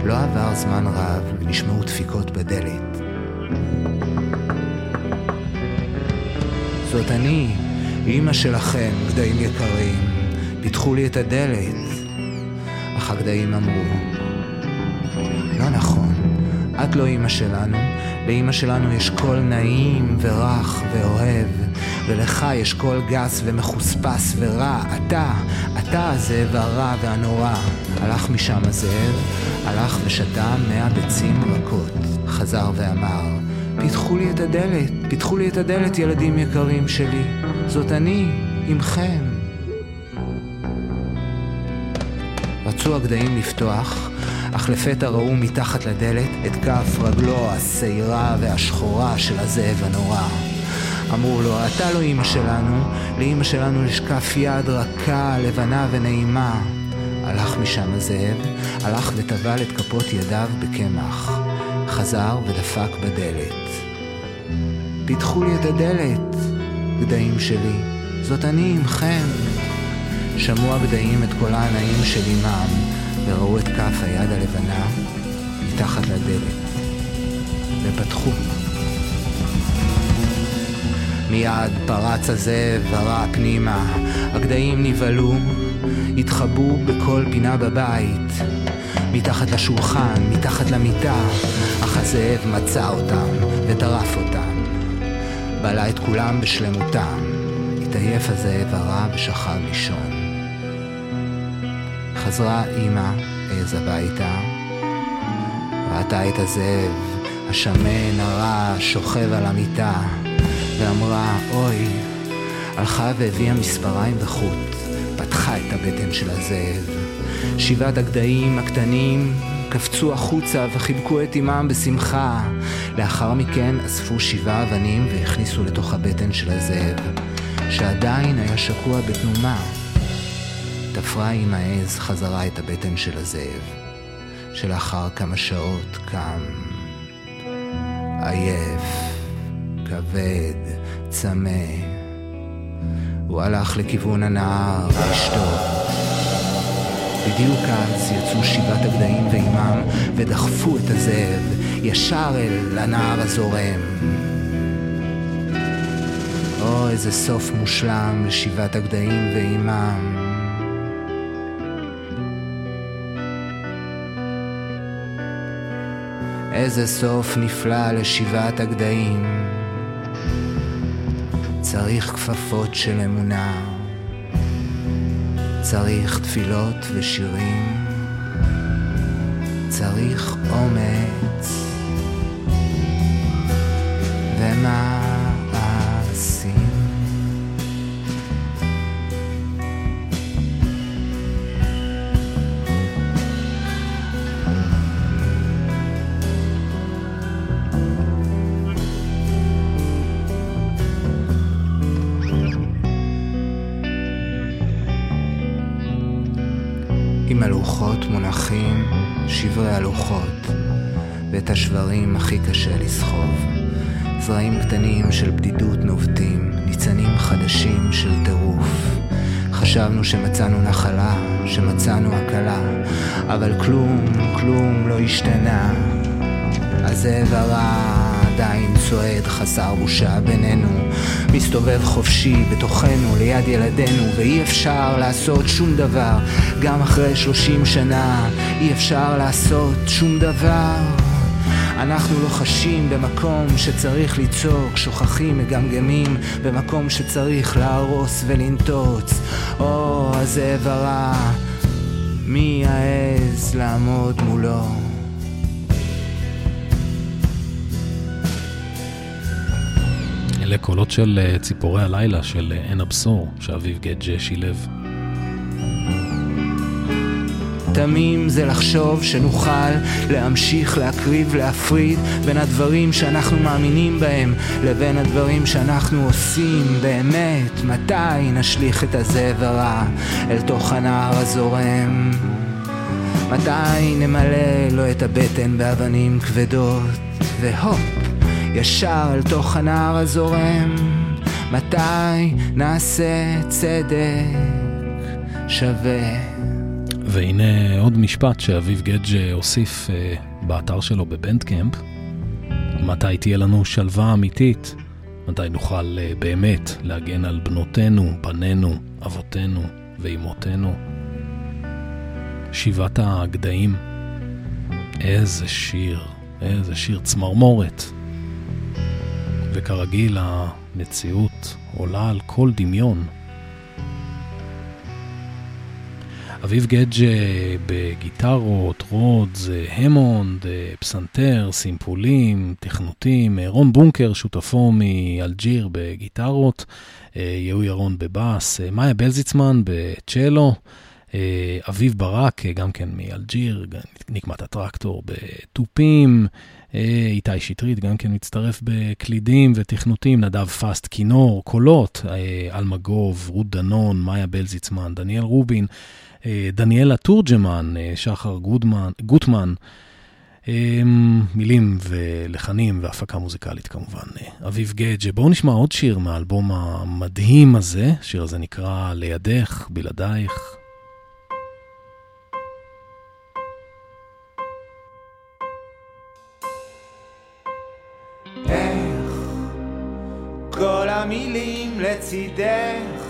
לא עבר זמן רב ונשמעו דפיקות בדלת. זאת אני, אימא שלכם, גדיים יקרים, פיתחו לי את הדלת. אך הגדיים אמרו, לא נכון, את לא אימא שלנו, לאימא שלנו יש קול נעים ורך ואוהב, ולך יש קול גס ומחוספס ורע. אתה, אתה הזאב הרע והנורא. הלך משם הזאב, הלך ושתה מאה ביצים רכות. חזר ואמר, פיתחו לי את הדלת, פיתחו לי את הדלת, ילדים יקרים שלי. זאת אני, עמכם. רצו הגדיים לפתוח, אך לפתע ראו מתחת לדלת את כף רגלו השעירה והשחורה של הזאב הנורא. אמרו לו, אתה לא אימא שלנו, לאימא שלנו יש כף יד רכה, לבנה ונעימה. הלך משם הזאב, הלך וטבל את כפות ידיו בקמח. חזר ודפק בדלת. פיתחו לי את הדלת, גדיים שלי, זאת אני עמכם. שמעו הגדיים את קולה הנעים של אמם, וראו את כף היד הלבנה מתחת לדלת, ופתחו. מיד פרץ הזאב ורע פנימה, הגדיים נבהלו, התחבאו בכל פינה בבית, מתחת לשולחן, מתחת למיטה, אך הזאב מצא אותם וטרף אותם. בלע את כולם בשלמותם, התעייף הזאב הרע ושכב לישון. חזרה אמא עז הביתה, ראתה את הזאב השמן הרע שוכב על המיטה, ואמרה, אוי, הלכה והביאה מספריים וחוט, פתחה את הבטן של הזאב. שבעת הגדיים הקטנים קפצו החוצה וחיבקו את אמם בשמחה. לאחר מכן אספו שבעה אבנים והכניסו לתוך הבטן של הזאב, שעדיין היה שקוע בתנומה. תפרה עם העז חזרה את הבטן של הזאב, שלאחר כמה שעות קם עייף, כבד, צמא. הוא הלך לכיוון הנהר לשתות. בדיוק אז יצאו שבעת הגדיים ועימם ודחפו את הזאב ישר אל הנהר הזורם. או, איזה סוף מושלם לשבעת הגדיים ועימם. איזה סוף נפלא לשבעת הגדיים. צריך כפפות של אמונה, צריך תפילות ושירים, צריך אומץ. ומעשים. עם הלוחות מונחים שברי הלוחות, ואת השברים הכי קשה לסחוב. זרעים קטנים של בדידות נובטים, ניצנים חדשים של טירוף. חשבנו שמצאנו נחלה, שמצאנו הקלה, אבל כלום, כלום לא השתנה. הזאב הרע עדיין צועד חסר בושה בינינו, מסתובב חופשי בתוכנו ליד ילדינו, ואי אפשר לעשות שום דבר, גם אחרי שלושים שנה, אי אפשר לעשות שום דבר. אנחנו לא במקום שצריך לצעוק, שוכחים, מגמגמים, במקום שצריך להרוס ולנטוץ. או, הזאב הרע, מי יעז לעמוד מולו? אלה קולות של אה, ציפורי הלילה של אה, עין הבשור, שאביב גדג' שילב. תמים זה לחשוב שנוכל להמשיך להקריב, להפריד בין הדברים שאנחנו מאמינים בהם לבין הדברים שאנחנו עושים באמת. מתי נשליך את הזאב הרע אל תוך הנהר הזורם? מתי נמלא לו את הבטן באבנים כבדות? והופ, ישר אל תוך הנהר הזורם. מתי נעשה צדק שווה? והנה עוד משפט שאביב גדג' הוסיף uh, באתר שלו בבנדקמפ. מתי תהיה לנו שלווה אמיתית? מתי נוכל uh, באמת להגן על בנותינו, בנינו, אבותינו ואימותינו? שבעת הגדיים. איזה שיר, איזה שיר צמרמורת. וכרגיל המציאות עולה על כל דמיון. אביב גדג' בגיטרות, רודס, המונד, פסנתר, סימפולים, תכנותים, רון בונקר, שותפו מאלג'יר בגיטרות, יהוא ירון בבאס, מאיה בלזיצמן בצ'לו, אביב ברק, גם כן מאלג'יר, נקמת הטרקטור בתופים, איתי שטרית גם כן מצטרף בקלידים ותכנותים, נדב פאסט כינור, קולות, אלמגוב, רות דנון, מאיה בלזיצמן, דניאל רובין. אה, דניאלה תורג'מן, אה, שחר גודמן, גוטמן, אה, מילים ולחנים והפקה מוזיקלית כמובן, אביב גדג'. בואו נשמע עוד שיר מהאלבום המדהים הזה, השיר הזה נקרא לידך, בלעדייך. המילים לצידך.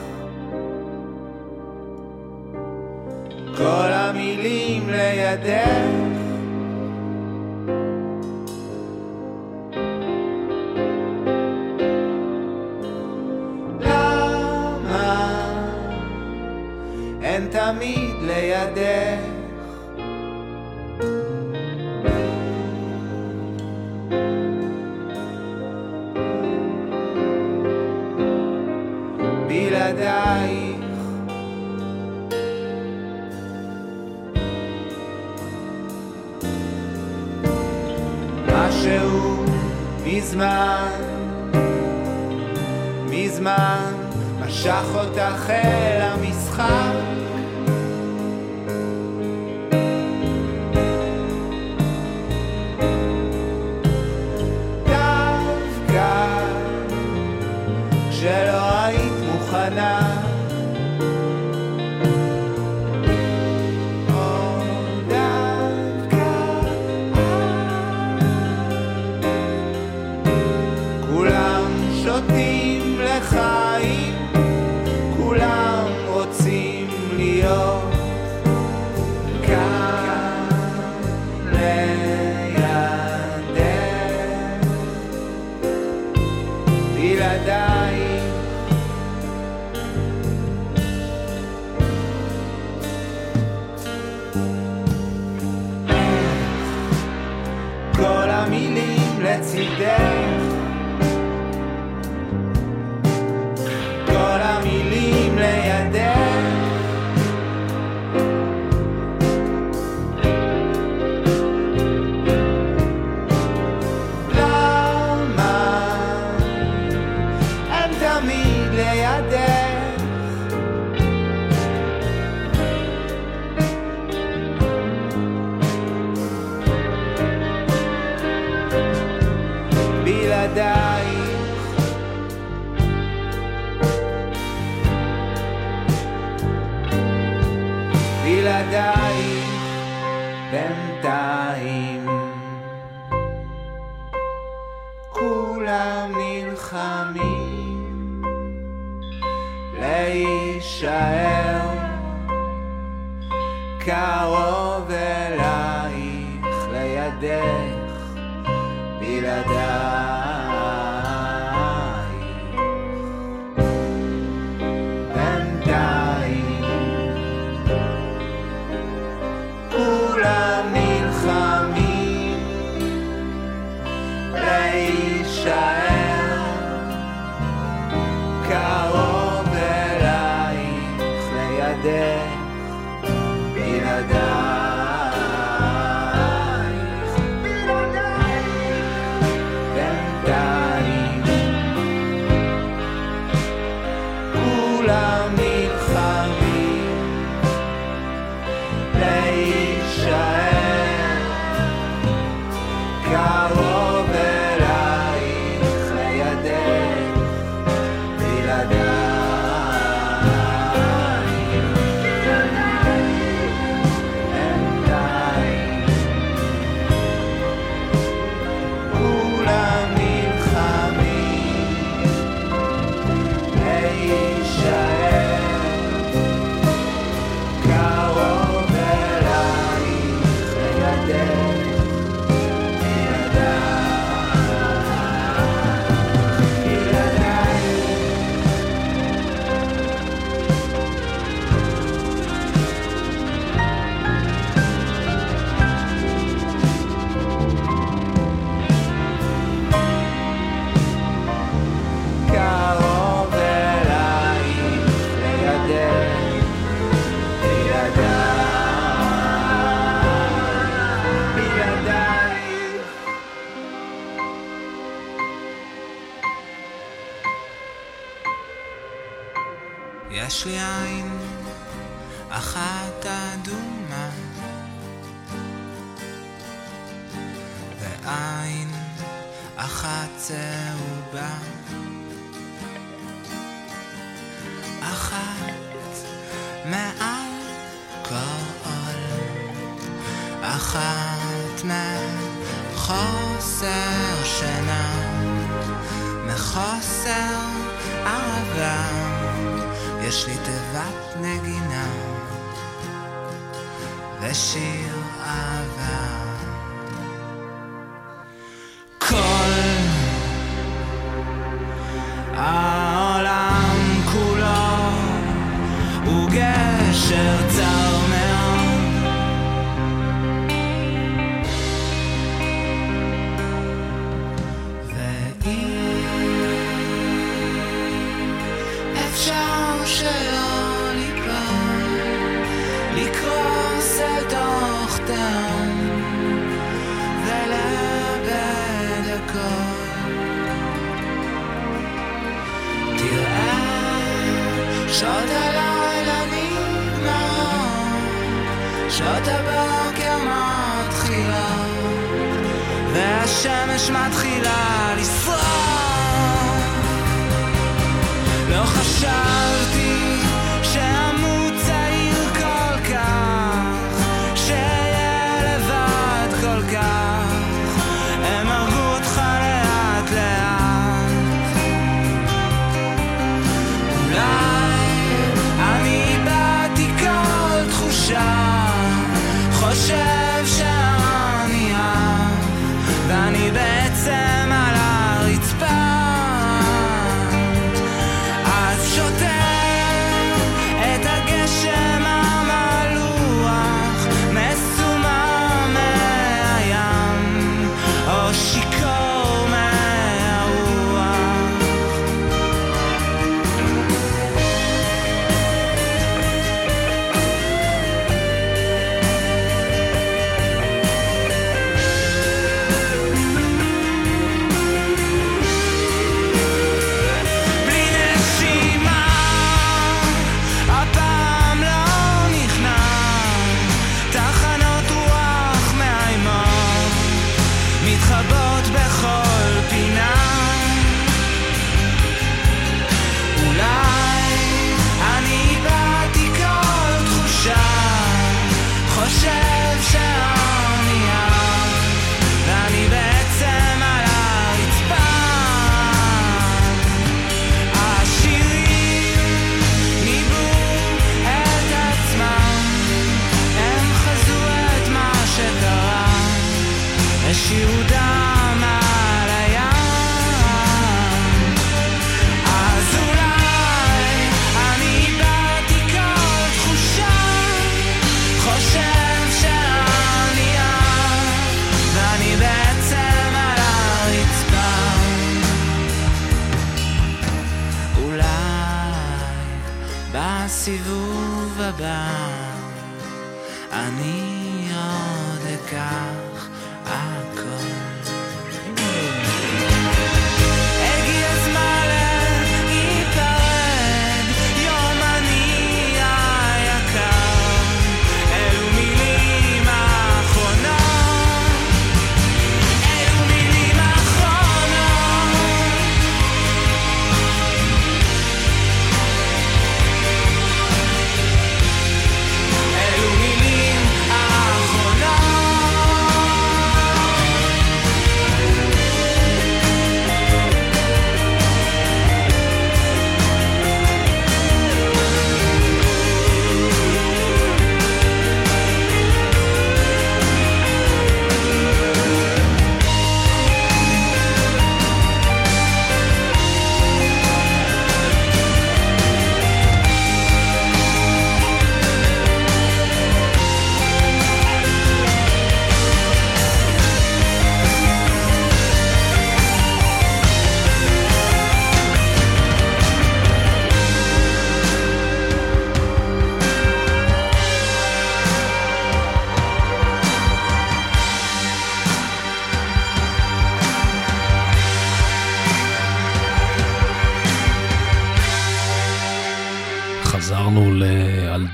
כל המילים לידך. למה הן תמיד לידך מזמן, מזמן משך אותך אל המשחק.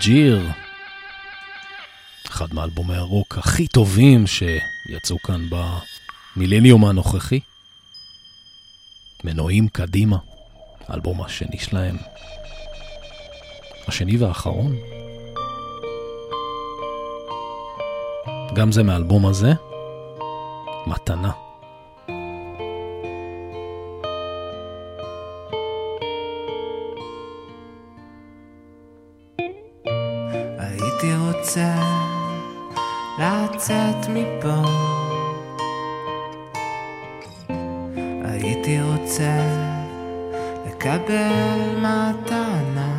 שיר, אחד מאלבומי הרוק הכי טובים שיצאו כאן במילניום הנוכחי. מנועים קדימה, האלבום השני שלהם, השני והאחרון. גם זה מהאלבום הזה, מתנה. me בו. הייתי רוצה לקבל מתנה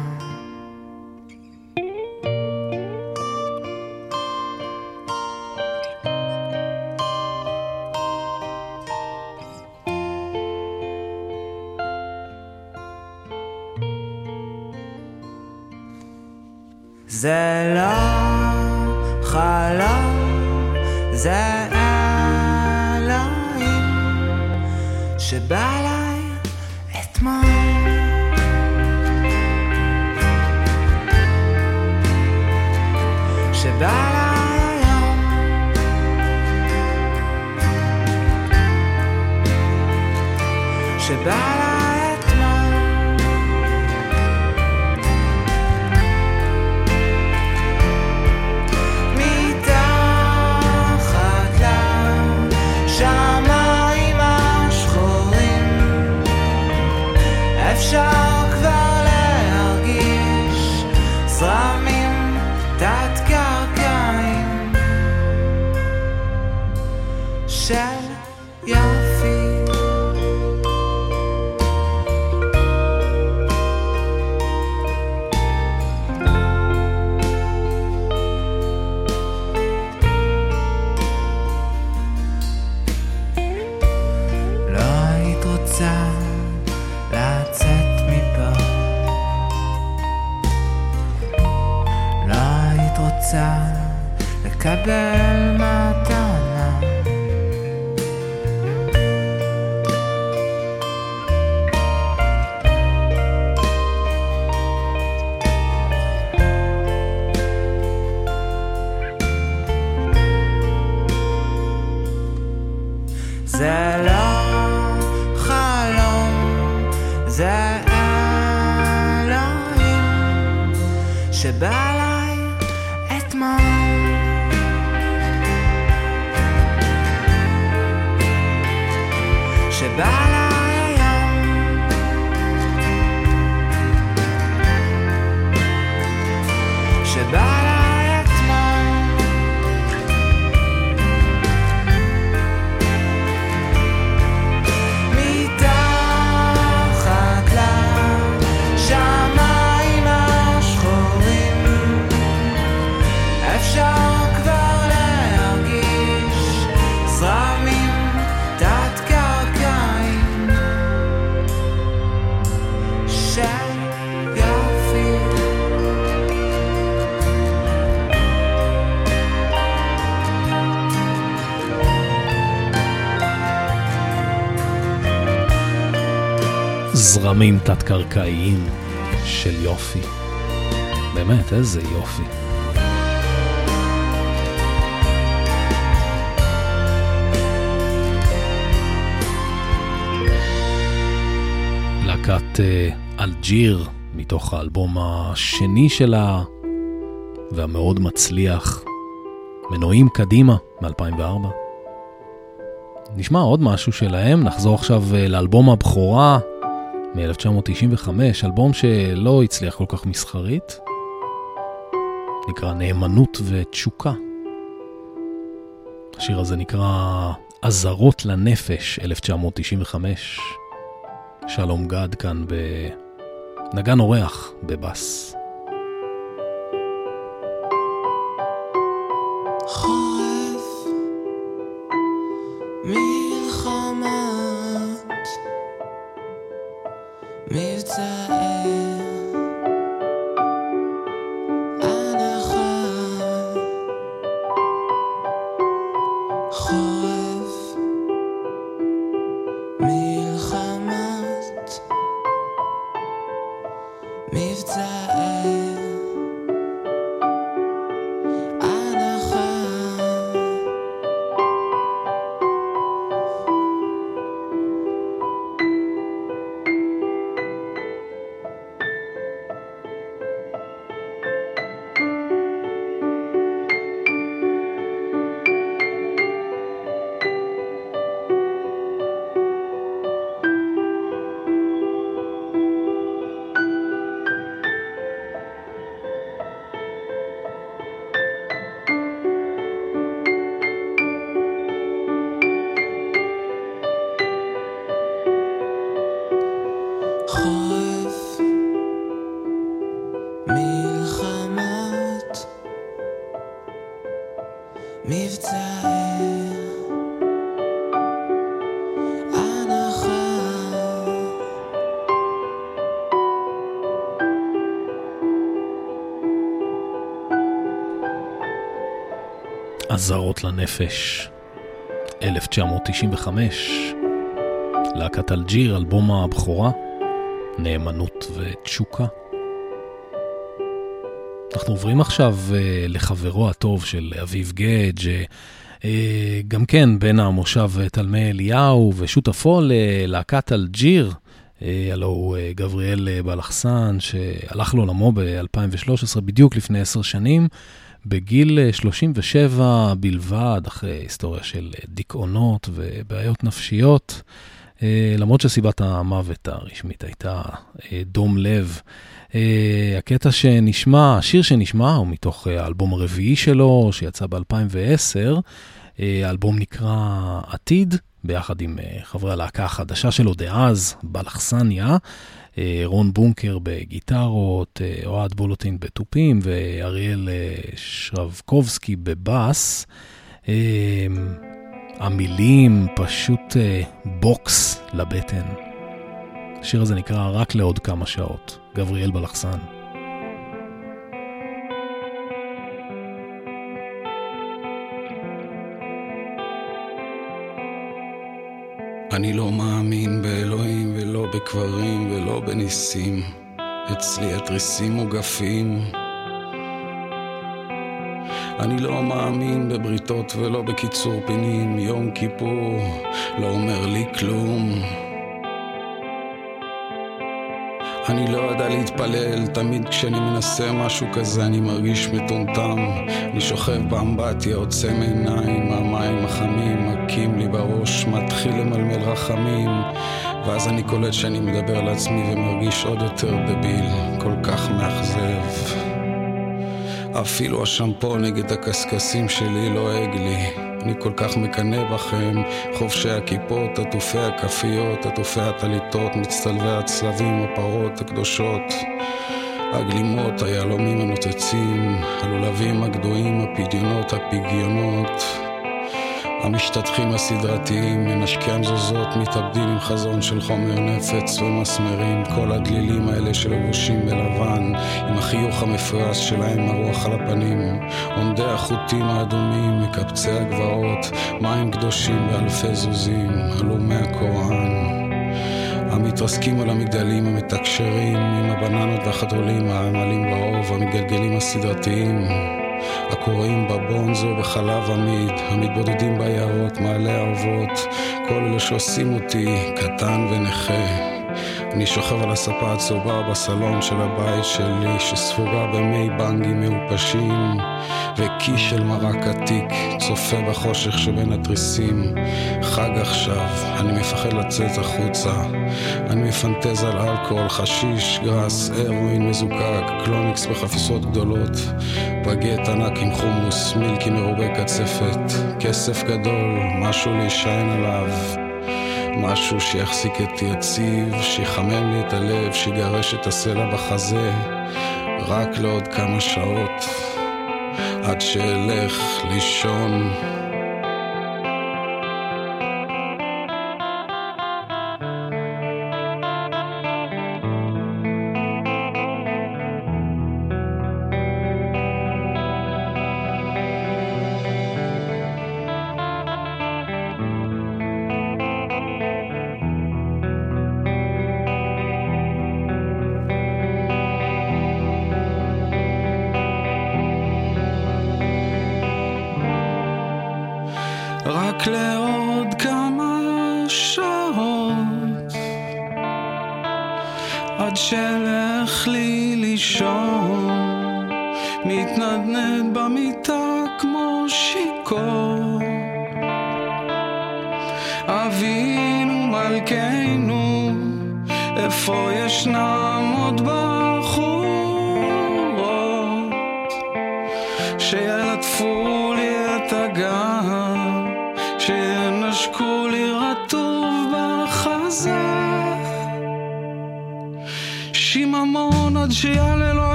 זרמים תת-קרקעיים של יופי. באמת, איזה יופי. להקת אה, אלג'יר, מתוך האלבום השני שלה, והמאוד מצליח, מנועים קדימה, מ-2004. נשמע עוד משהו שלהם, נחזור עכשיו אה, לאלבום הבכורה מ-1995, אלבום שלא הצליח כל כך מסחרית, נקרא נאמנות ותשוקה. השיר הזה נקרא אזהרות לנפש, 1995. שלום גד כאן בנגן אורח בבאס. מבצעי אזהרות לנפש, 1995, להקת אלג'יר, אלבום הבכורה, נאמנות ותשוקה. אנחנו עוברים עכשיו uh, לחברו הטוב של אביב גדג', uh, גם כן בן המושב תלמי אליהו ושותפו ללהקת אלג'יר, uh, הלו הוא גבריאל בלחסן, שהלך לעולמו ב-2013, בדיוק לפני עשר שנים. בגיל 37 בלבד, אחרי היסטוריה של דיכאונות ובעיות נפשיות, למרות שסיבת המוות הרשמית הייתה דום לב. הקטע שנשמע, השיר שנשמע הוא מתוך האלבום הרביעי שלו, שיצא ב-2010. האלבום נקרא עתיד, ביחד עם חברי הלהקה החדשה שלו דאז, בלחסניה. רון בונקר בגיטרות, אוהד בולוטין בתופים ואריאל שרבקובסקי בבאס. המילים פשוט בוקס לבטן. השיר הזה נקרא רק לעוד כמה שעות, גבריאל בלחסן. אני לא מאמין באלוהים ולא בקברים ולא בניסים. אצלי התריסים מוגפים. אני לא מאמין בבריתות ולא בקיצור פינים. יום כיפור לא אומר לי כלום. אני לא יודע להתפלל, תמיד כשאני מנסה משהו כזה אני מרגיש מטומטם. אני שוכב באמבטיה, עוצם עיניים, המים החמים מכים לי בראש, מתחיל למלמל רחמים. ואז אני קולט שאני מדבר לעצמי ומרגיש עוד יותר דביל, כל כך מאכזב. אפילו השמפו נגד הקשקשים שלי לועג לי. אני כל כך מקנא בכם, חובשי הכיפות, עטופי הכפיות, עטופי הטליתות, מצטלבי הצלבים, הפרות הקדושות, הגלימות, היהלומים הנוצצים, הלולבים הגדועים, הפדיונות, הפגיונות, המשתטחים הסדרתיים, מנשקי המזוזות, מתאבדים עם חזון של חומר נפץ ומסמרים, כל הדלילים האלה שלבושים בלבן, עם החיוך המפויס שלהם הרוח על הפנים, עומדי החוטים האדומים, מקבצי הגבעות, מים קדושים ואלפי זוזים, הלומי הקוראן. המתרסקים על המגדלים המתקשרים עם הבננות והחתולים העמלים באוב, המגלגלים הסדרתיים, הקוראים בבונזו בחלב עמיד, המתבודדים ביערות, מעלה האובות, כל אלה שעושים אותי קטן ונכה. אני שוכב על הספה הצהובה בסלון של הבית שלי, שספוגה במי בנגים מעופשים, וכי של מרק עתיק, צופה בחושך שבין התריסים. חג עכשיו, אני מפחד לצאת החוצה. אני מפנטז על אלכוהול, חשיש, גראס, הרואין מזוקק, קלוניקס בחפיסות גדולות, בגט ענק עם חומוס, מילקי מרובי קצפת, כסף גדול, משהו להישען עליו. משהו שיחזיק אותי יציב, שיחמם לי את הלב, שיגרש את הסלע בחזה, רק לעוד כמה שעות, עד שאלך לישון.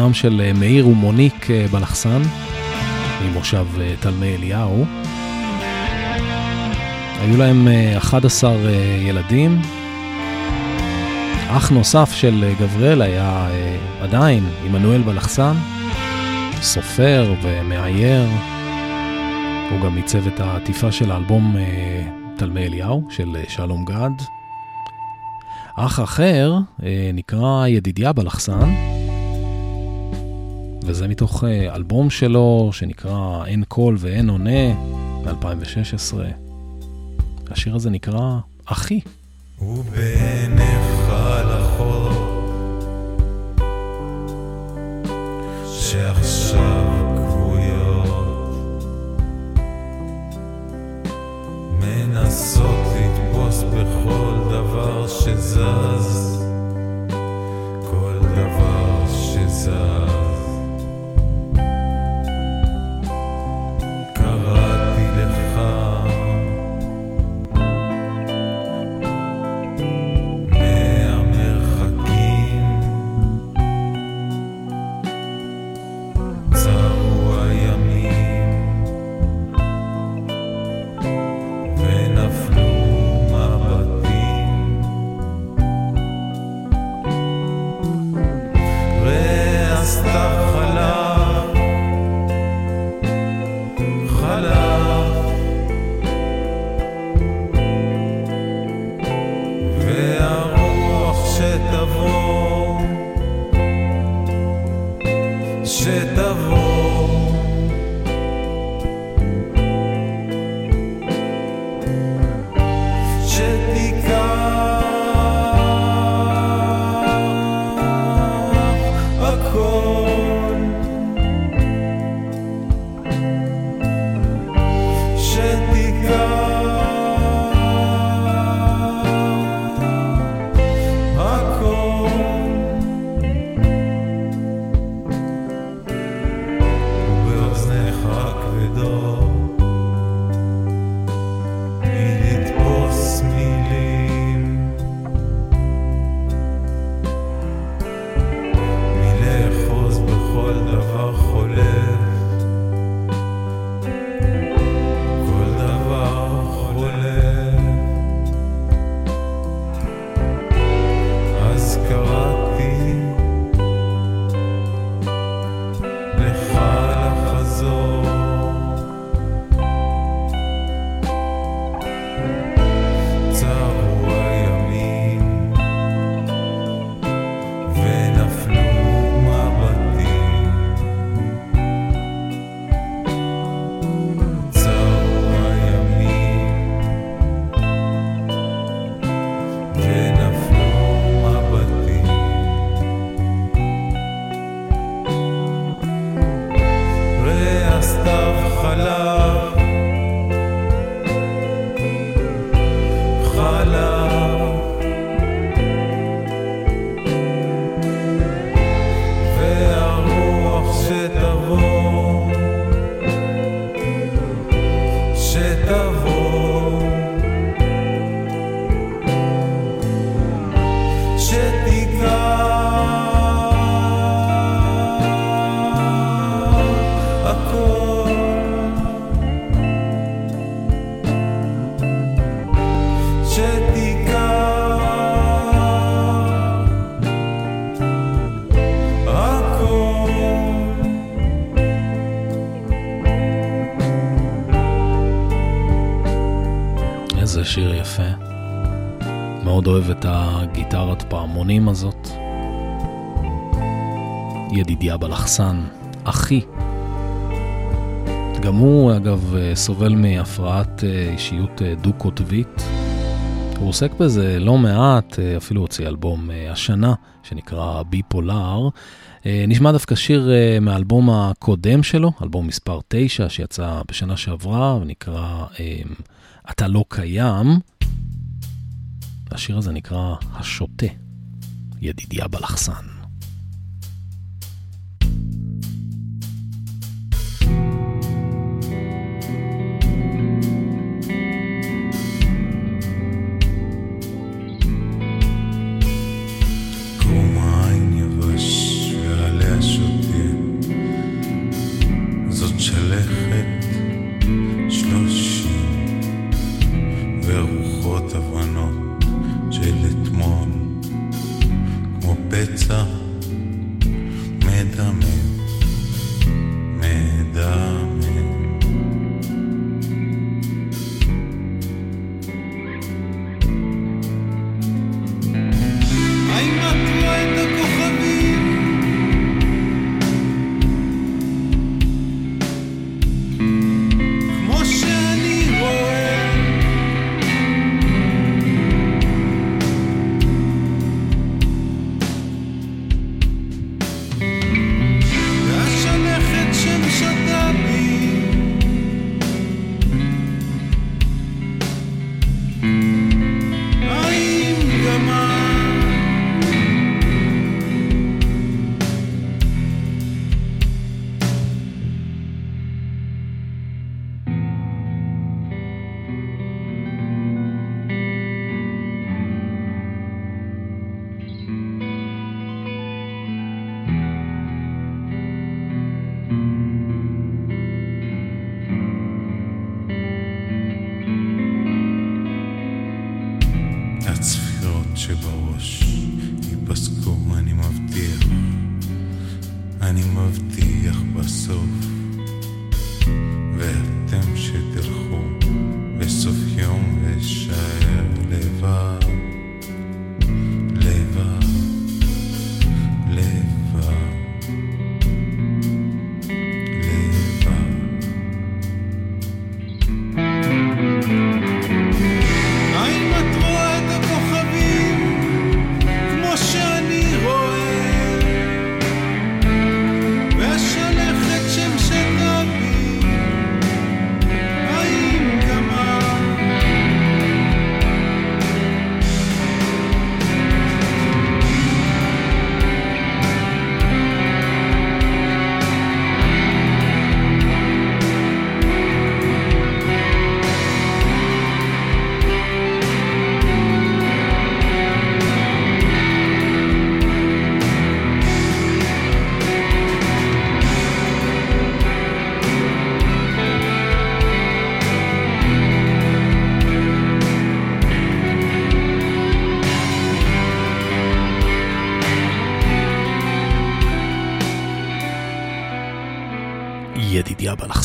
בנם של uh, מאיר ומוניק uh, בלחסן, ממושב uh, תלמי אליהו. היו להם uh, 11 uh, ילדים. אח נוסף של גבריאל היה עדיין עמנואל בלחסן, סופר ומאייר. הוא גם עיצב את העטיפה של האלבום אה, תלמי אליהו של אה, שלום גד. אח אחר אה, נקרא ידידיה בלחסן, וזה מתוך אה, אלבום שלו שנקרא אין קול ואין עונה מ-2016. השיר הזה נקרא אחי. מאוד אוהב את הגיטרת פעמונים הזאת. ידידיה בלחסן, אחי. גם הוא, אגב, סובל מהפרעת אה, אישיות אה, דו-קוטבית. הוא עוסק בזה לא מעט, אה, אפילו הוציא אלבום השנה, שנקרא ביפולר. נשמע דווקא שיר מהאלבום הקודם שלו, אלבום מספר 9, שיצא בשנה שעברה, ונקרא אתה לא קיים. השיר הזה נקרא השוטה, ידידיה בלחסן.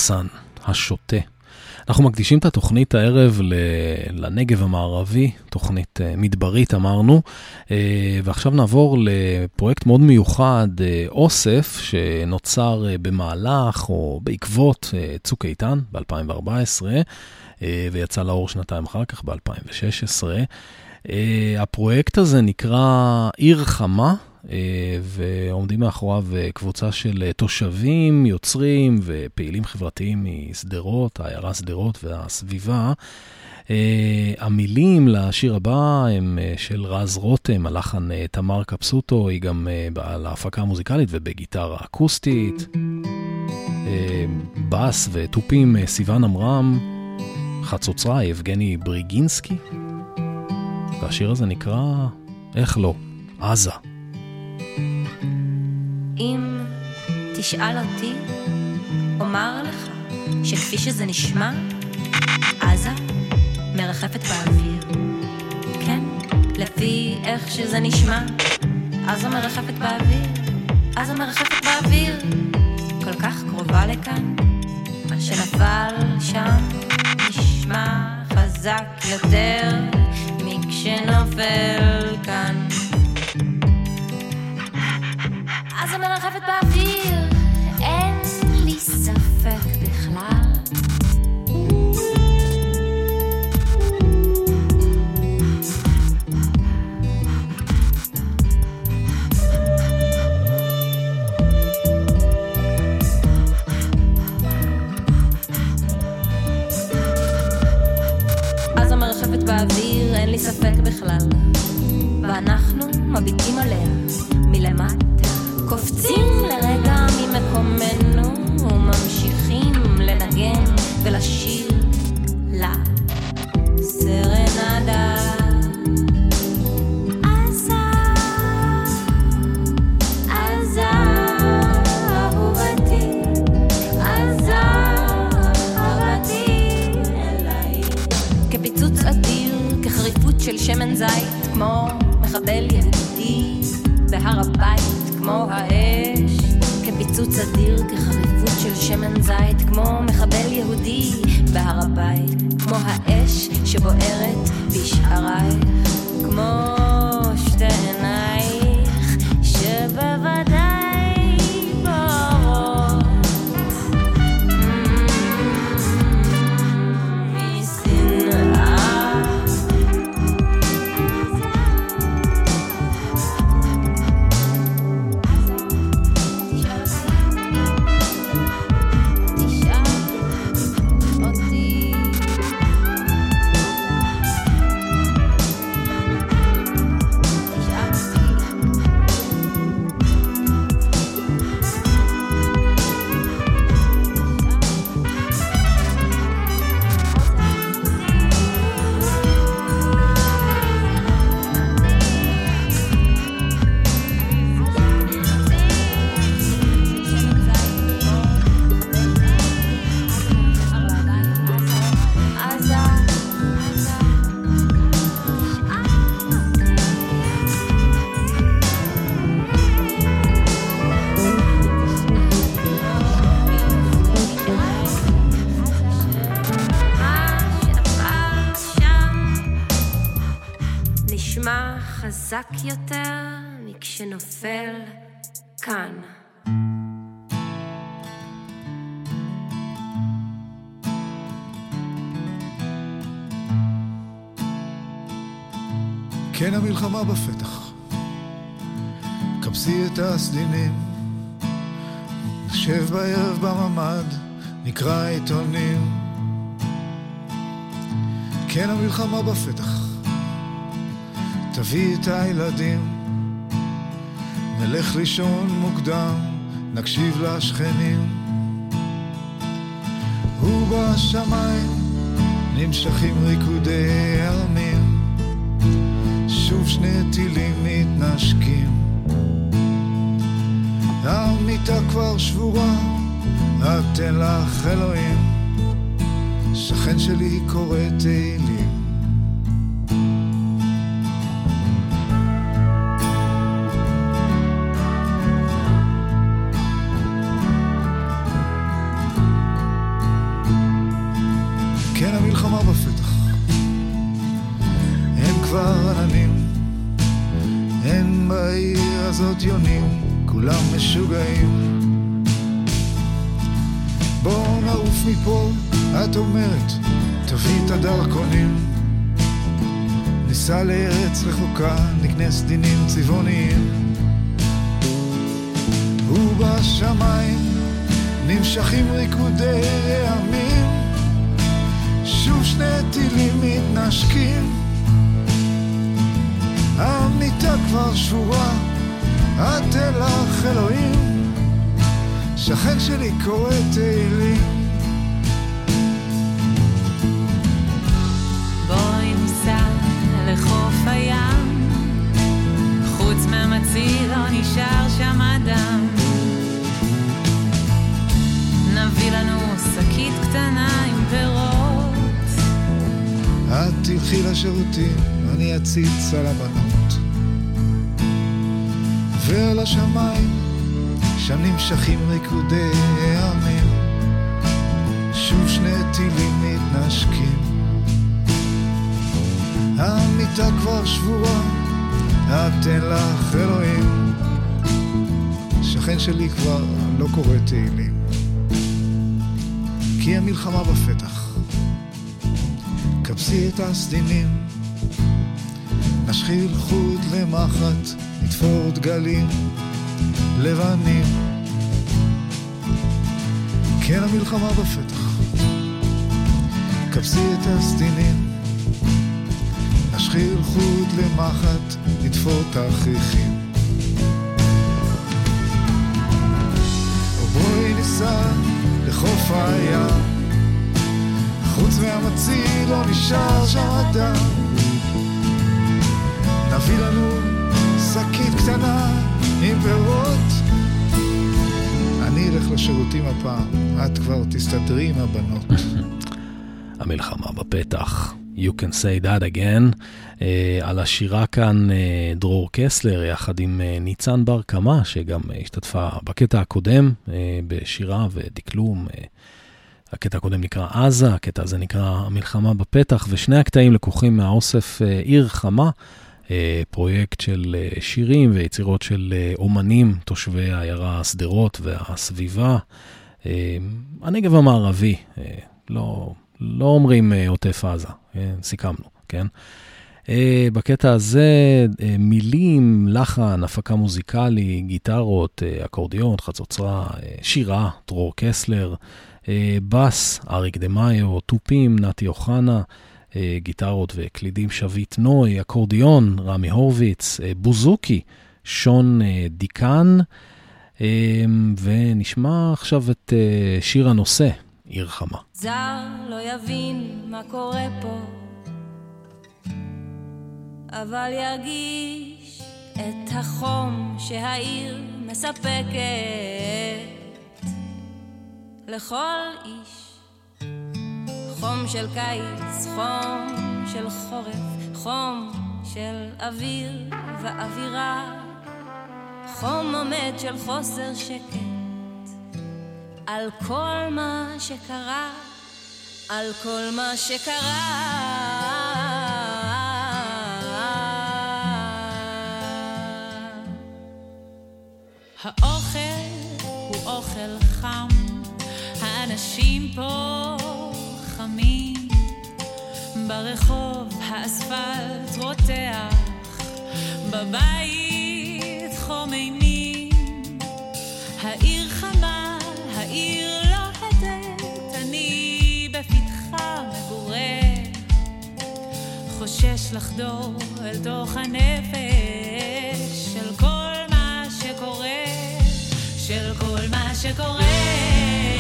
מחסן, השוטה. אנחנו מקדישים את התוכנית הערב לנגב המערבי, תוכנית אה, מדברית אמרנו, אה, ועכשיו נעבור לפרויקט מאוד מיוחד, אה, אוסף, שנוצר במהלך או בעקבות צוק איתן ב-2014, ויצא לאור שנתיים אחר כך ב-2016. הפרויקט הזה נקרא עיר חמה. אה, ועומדים מאחוריו אה, קבוצה של אה, תושבים, יוצרים ופעילים חברתיים משדרות, העיירה שדרות והסביבה. המילים לשיר הבא הם של רז רותם, הלחן תמר קפסוטו, היא גם על ההפקה המוזיקלית ובגיטרה אקוסטית. בס ותופים סיוון עמרם, חצוצרה יבגני בריגינסקי. והשיר הזה נקרא, איך לא, עזה. אם תשאל אותי, אומר לך שכפי שזה נשמע, עזה מרחפת באוויר. כן, לפי איך שזה נשמע, עזה מרחפת באוויר. עזה מרחפת באוויר, כל כך קרובה לכאן, מה שנפל שם נשמע חזק. יותר מכשנופל כאן. אז אני מרחפת באוויר, אין לי ספק בכלל. אז המרחפת באוויר, אין לי ספק בכלל. ואנחנו מביטים עליה מלמטה, קופצים לרגע ממקומנו וממשיכים לנגן ולשיר לה. סרנדה. של שמן זית, כמו מחבל יהודי בהר הבית, כמו האש. כפיצוץ אדיר, כחריפות של שמן זית, כמו מחבל יהודי בהר הבית, כמו האש שבוערת בשערייך, כמו המלחמה בפתח. כבסי את הסדינים, נשב בערב בממ"ד, נקרא עיתונים. כן המלחמה בפתח. תביא את הילדים, נלך לישון מוקדם, נקשיב לשכנים. ובשמיים נמשכים ריקודי שני טילים מתנשקים. המיטה כבר שבורה, אתן לך אלוהים, שכן שלי קורא תהילים. הזאת יונים, כולם משוגעים. בואו נעוף מפה, את אומרת, תביא את הדרכונים. ניסע לארץ רחוקה, נקנה סדינים צבעוניים. ובשמיים נמשכים ריקודי רעמים. שוב שני טילים מתנשקים המיטה כבר שבורה, את אלך אלוהים. שכן שלי קורא תהילים. בואי ניסע לחוף הים, חוץ מהמציל לא נשאר שם אדם. נביא לנו שקית קטנה עם פירות, את תלכי לשירותים, אני אציץ על הבנות השמיים, שם נמשכים ריקודי העמים שוב שני טילים מתנשקים המיטה כבר שבורה, אתן לך אלוהים. שכן שלי כבר לא קורא תהילים. כי המלחמה בפתח. כבסי את הסדינים, נשחיל חוט למחט, נתפור דגלים לבנים. כן המלחמה בפתח. כבסי את הסדינים, נשחיל חוט למחט, נתפור תכריכים. בואי ניסע לחוף הים, חוץ מהמציל לא נשאר שם אדם. נביא לנו שקית קטנה עם פירות. אני אלך לשירותים הפעם, את כבר תסתדרי עם הבנות. המלחמה בפתח. You can say that again. Uh, על השירה כאן uh, דרור קסלר יחד עם uh, ניצן בר קמה, שגם uh, השתתפה בקטע הקודם uh, בשירה ודקלום. Uh, הקטע הקודם נקרא עזה, הקטע הזה נקרא המלחמה בפתח, ושני הקטעים לקוחים מהאוסף uh, עיר חמה, פרויקט של uh, שירים ויצירות של uh, אומנים, תושבי העיירה שדרות והסביבה. הנגב המערבי, לא... לא אומרים עוטף עזה? סיכמנו, כן? בקטע הזה, מילים, לחן, הפקה מוזיקלי, גיטרות, אקורדיון, חצוצרה, שירה, דרור קסלר, בס, אריק דה מאיו, תופים, נתי אוחנה, גיטרות וקלידים שביט נוי, אקורדיון, רמי הורוביץ, uh, בוזוקי, שון uh, דיקן, ונשמע עכשיו את שיר הנושא, עיר חמה. זר לא יבין מה קורה פה, אבל ירגיש את החום שהעיר מספקת לכל איש. חום של קיץ, חום של חורף, חום של אוויר ואווירה, חום עומד של חוסר שקט. על כל מה שקרה, על כל מה שקרה. האוכל הוא אוכל חם, האנשים פה חמים, ברחוב האספלט רותח, בבית חום אימים, העיר חמה העיר לוהטת, אני בפתחה מגורה, חושש לחדור אל תוך הנפש של כל מה שקורה, של כל מה שקורה.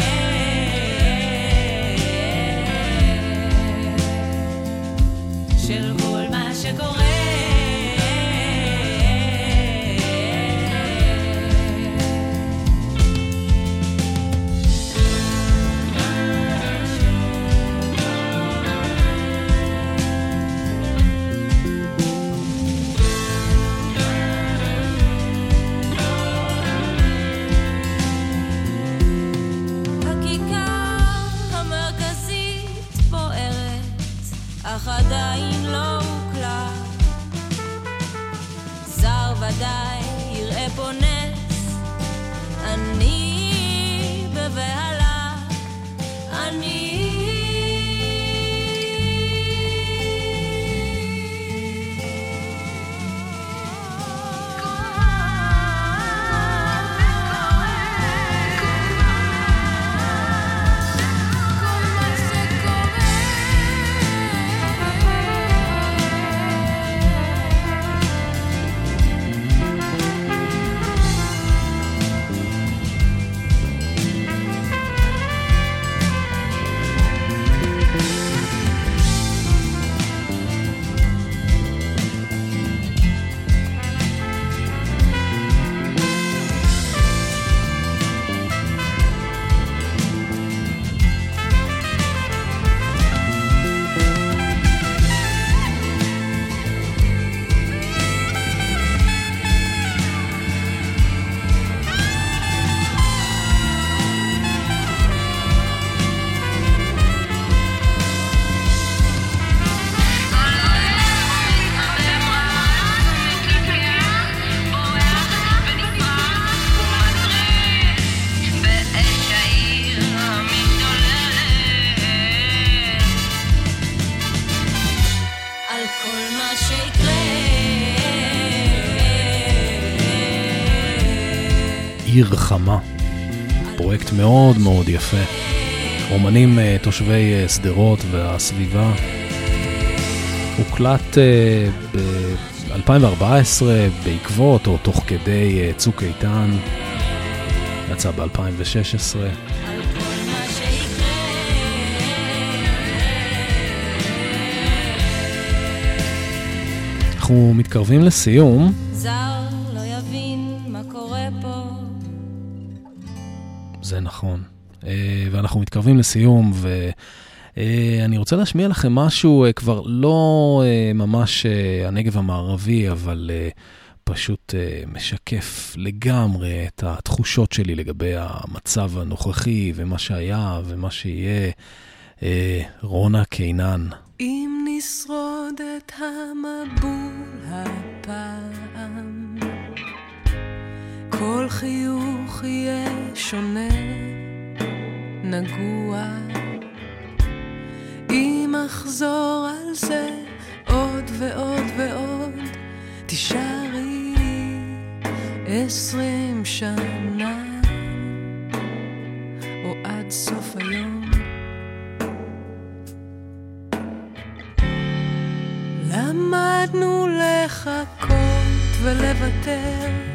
של כל מה שקורה עדיין מאוד מאוד יפה. אומנים אה, תושבי אה, שדרות והסביבה. הוקלט ב-2014 בעקבות או תוך כדי צוק איתן. יצא ב-2016. אנחנו מתקרבים לסיום. זר זה נכון. אה, ואנחנו מתקרבים לסיום, ואני רוצה להשמיע לכם משהו אה, כבר לא אה, ממש הנגב המערבי, אבל פשוט משקף לגמרי את התחושות שלי לגבי המצב הנוכחי ומה שהיה ומה שיהיה. רונה קינן. אם נשרוד את המבול הפעם, כל חיוך יהיה שונה, נגוע. אם אחזור על זה עוד ועוד ועוד, תישארי עשרים שנה, או עד סוף היום. למדנו לחכות ולוותר,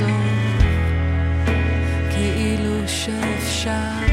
ולעזור, כאילו שאפשר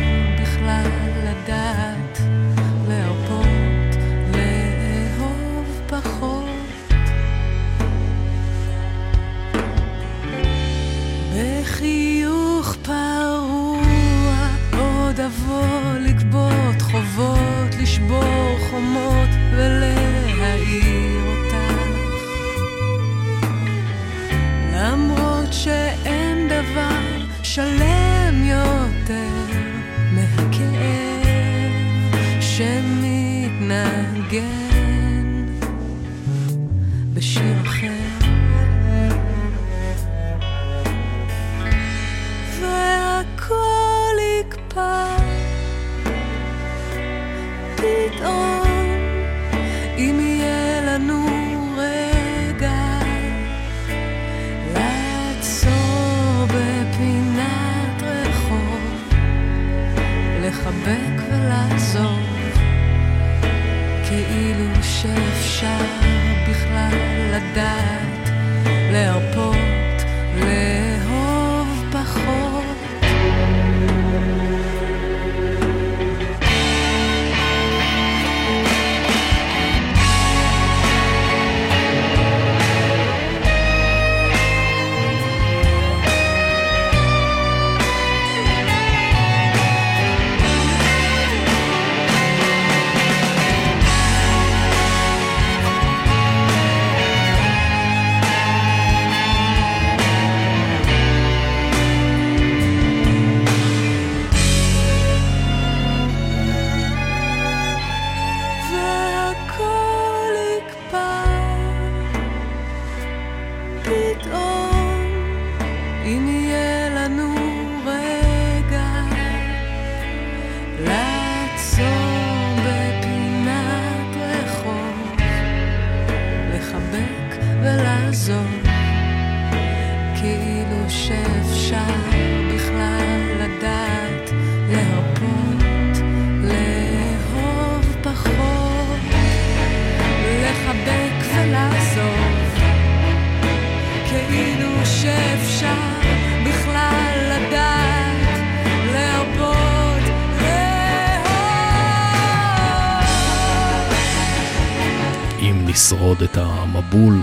את המבול,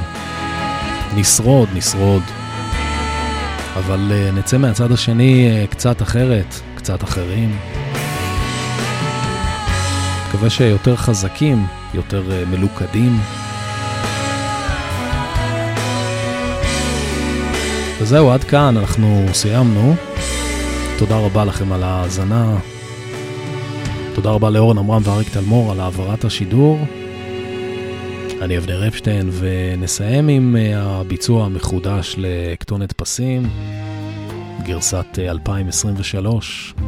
נשרוד, נשרוד. אבל uh, נצא מהצד השני uh, קצת אחרת, קצת אחרים. מקווה שיותר חזקים, יותר uh, מלוכדים. וזהו, עד כאן, אנחנו סיימנו. תודה רבה לכם על ההאזנה. תודה רבה לאורן עמרם ואריק תלמור על העברת השידור. אני אבנר אפשטיין, ונסיים עם אה, הביצוע המחודש לכתונת פסים, גרסת 2023. אה,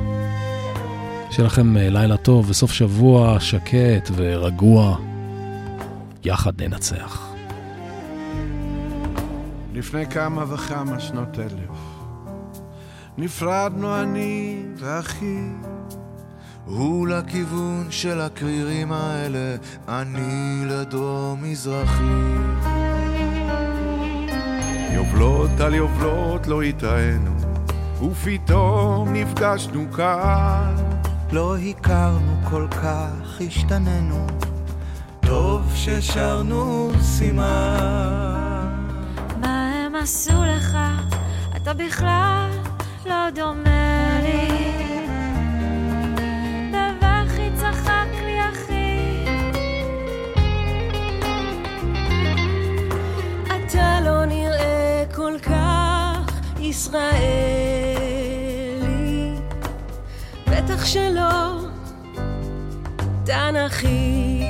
שיהיה לכם אה, לילה טוב וסוף שבוע שקט ורגוע. יחד ננצח. לפני כמה וכמה שנות אלף נפרדנו אני ואחי הוא לכיוון של הקרירים האלה, אני לדרום מזרחי. יובלות על יובלות לא התראינו, ופתאום נפגשנו כאן. לא הכרנו כל כך, השתננו, טוב ששרנו סימן. מה הם עשו לך? אתה בכלל לא דומה ישראלי, בטח שלא תנ"כי.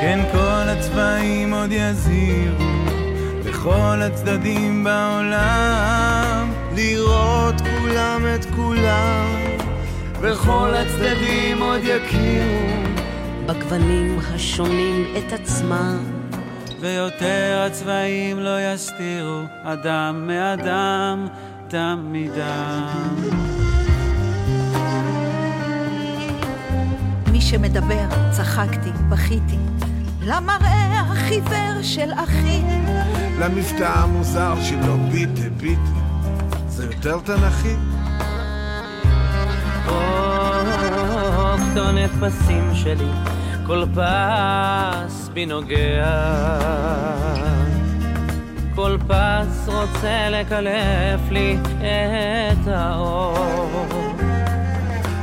כן, כל הצבעים עוד יזהירו לכל הצדדים בעולם לראות כולם את כולם וכל הצדדים עוד יכירו. בגוונים השונים את עצמם ויותר הצבעים לא יסתירו אדם מאדם, דם מדם. מי שמדבר, צחקתי, בכיתי, למראה החיוור של אחי. למבטא המוזר שלו ביטה ביטה, זה יותר תנכי? כתונת פסים שלי, כל פס בי נוגע. כל פס רוצה לקלף לי את האור.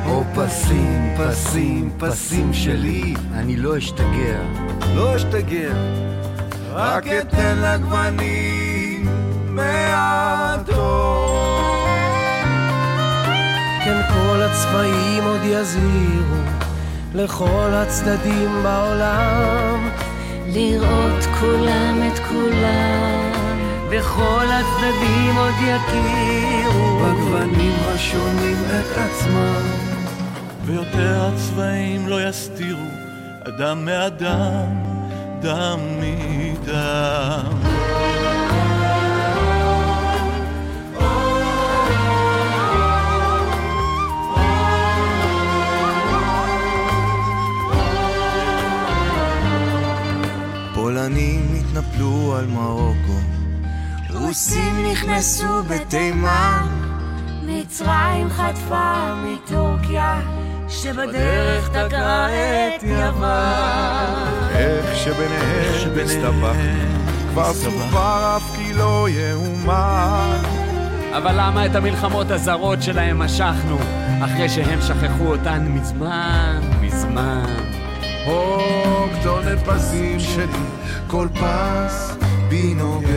או פסים, פסים, פסים שלי, אני לא אשתגע. לא אשתגע. רק אתן לגוונים מעט אור. כן, כל הצבעים עוד יזהירו לכל הצדדים בעולם. לראות כולם את כולם וכל הצדדים עוד יכירו בגוונים השונים את עצמם. ויותר הצבעים לא יסתירו אדם מאדם, דם מדם. פולנים התנפלו על מרוקו, רוסים נכנסו בתימן, מצרים חטפה מטורקיה שבדרך תקעה את יוון איך שביניהם הסתבכנו, כבר סופר אף כי לא יאומן. אבל למה את המלחמות הזרות שלהם משכנו, אחרי שהם שכחו אותן מזמן, מזמן? או כתונת פסים שלי, כל פס בי נוגע.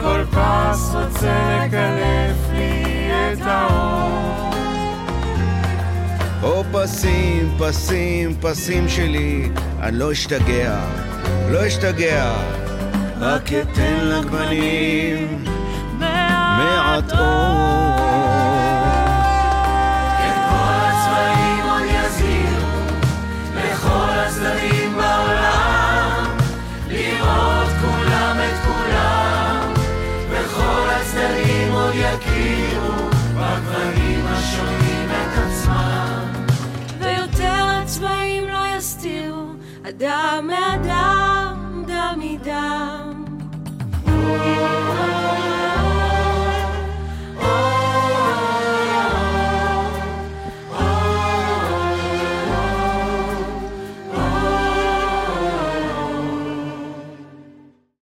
כל פס רוצה לקלף לי את האור. או פסים, פסים, פסים שלי, אני לא אשתגע, לא אשתגע, רק אתן לגוונים מעט אור. אדם מאדם, דם מדם.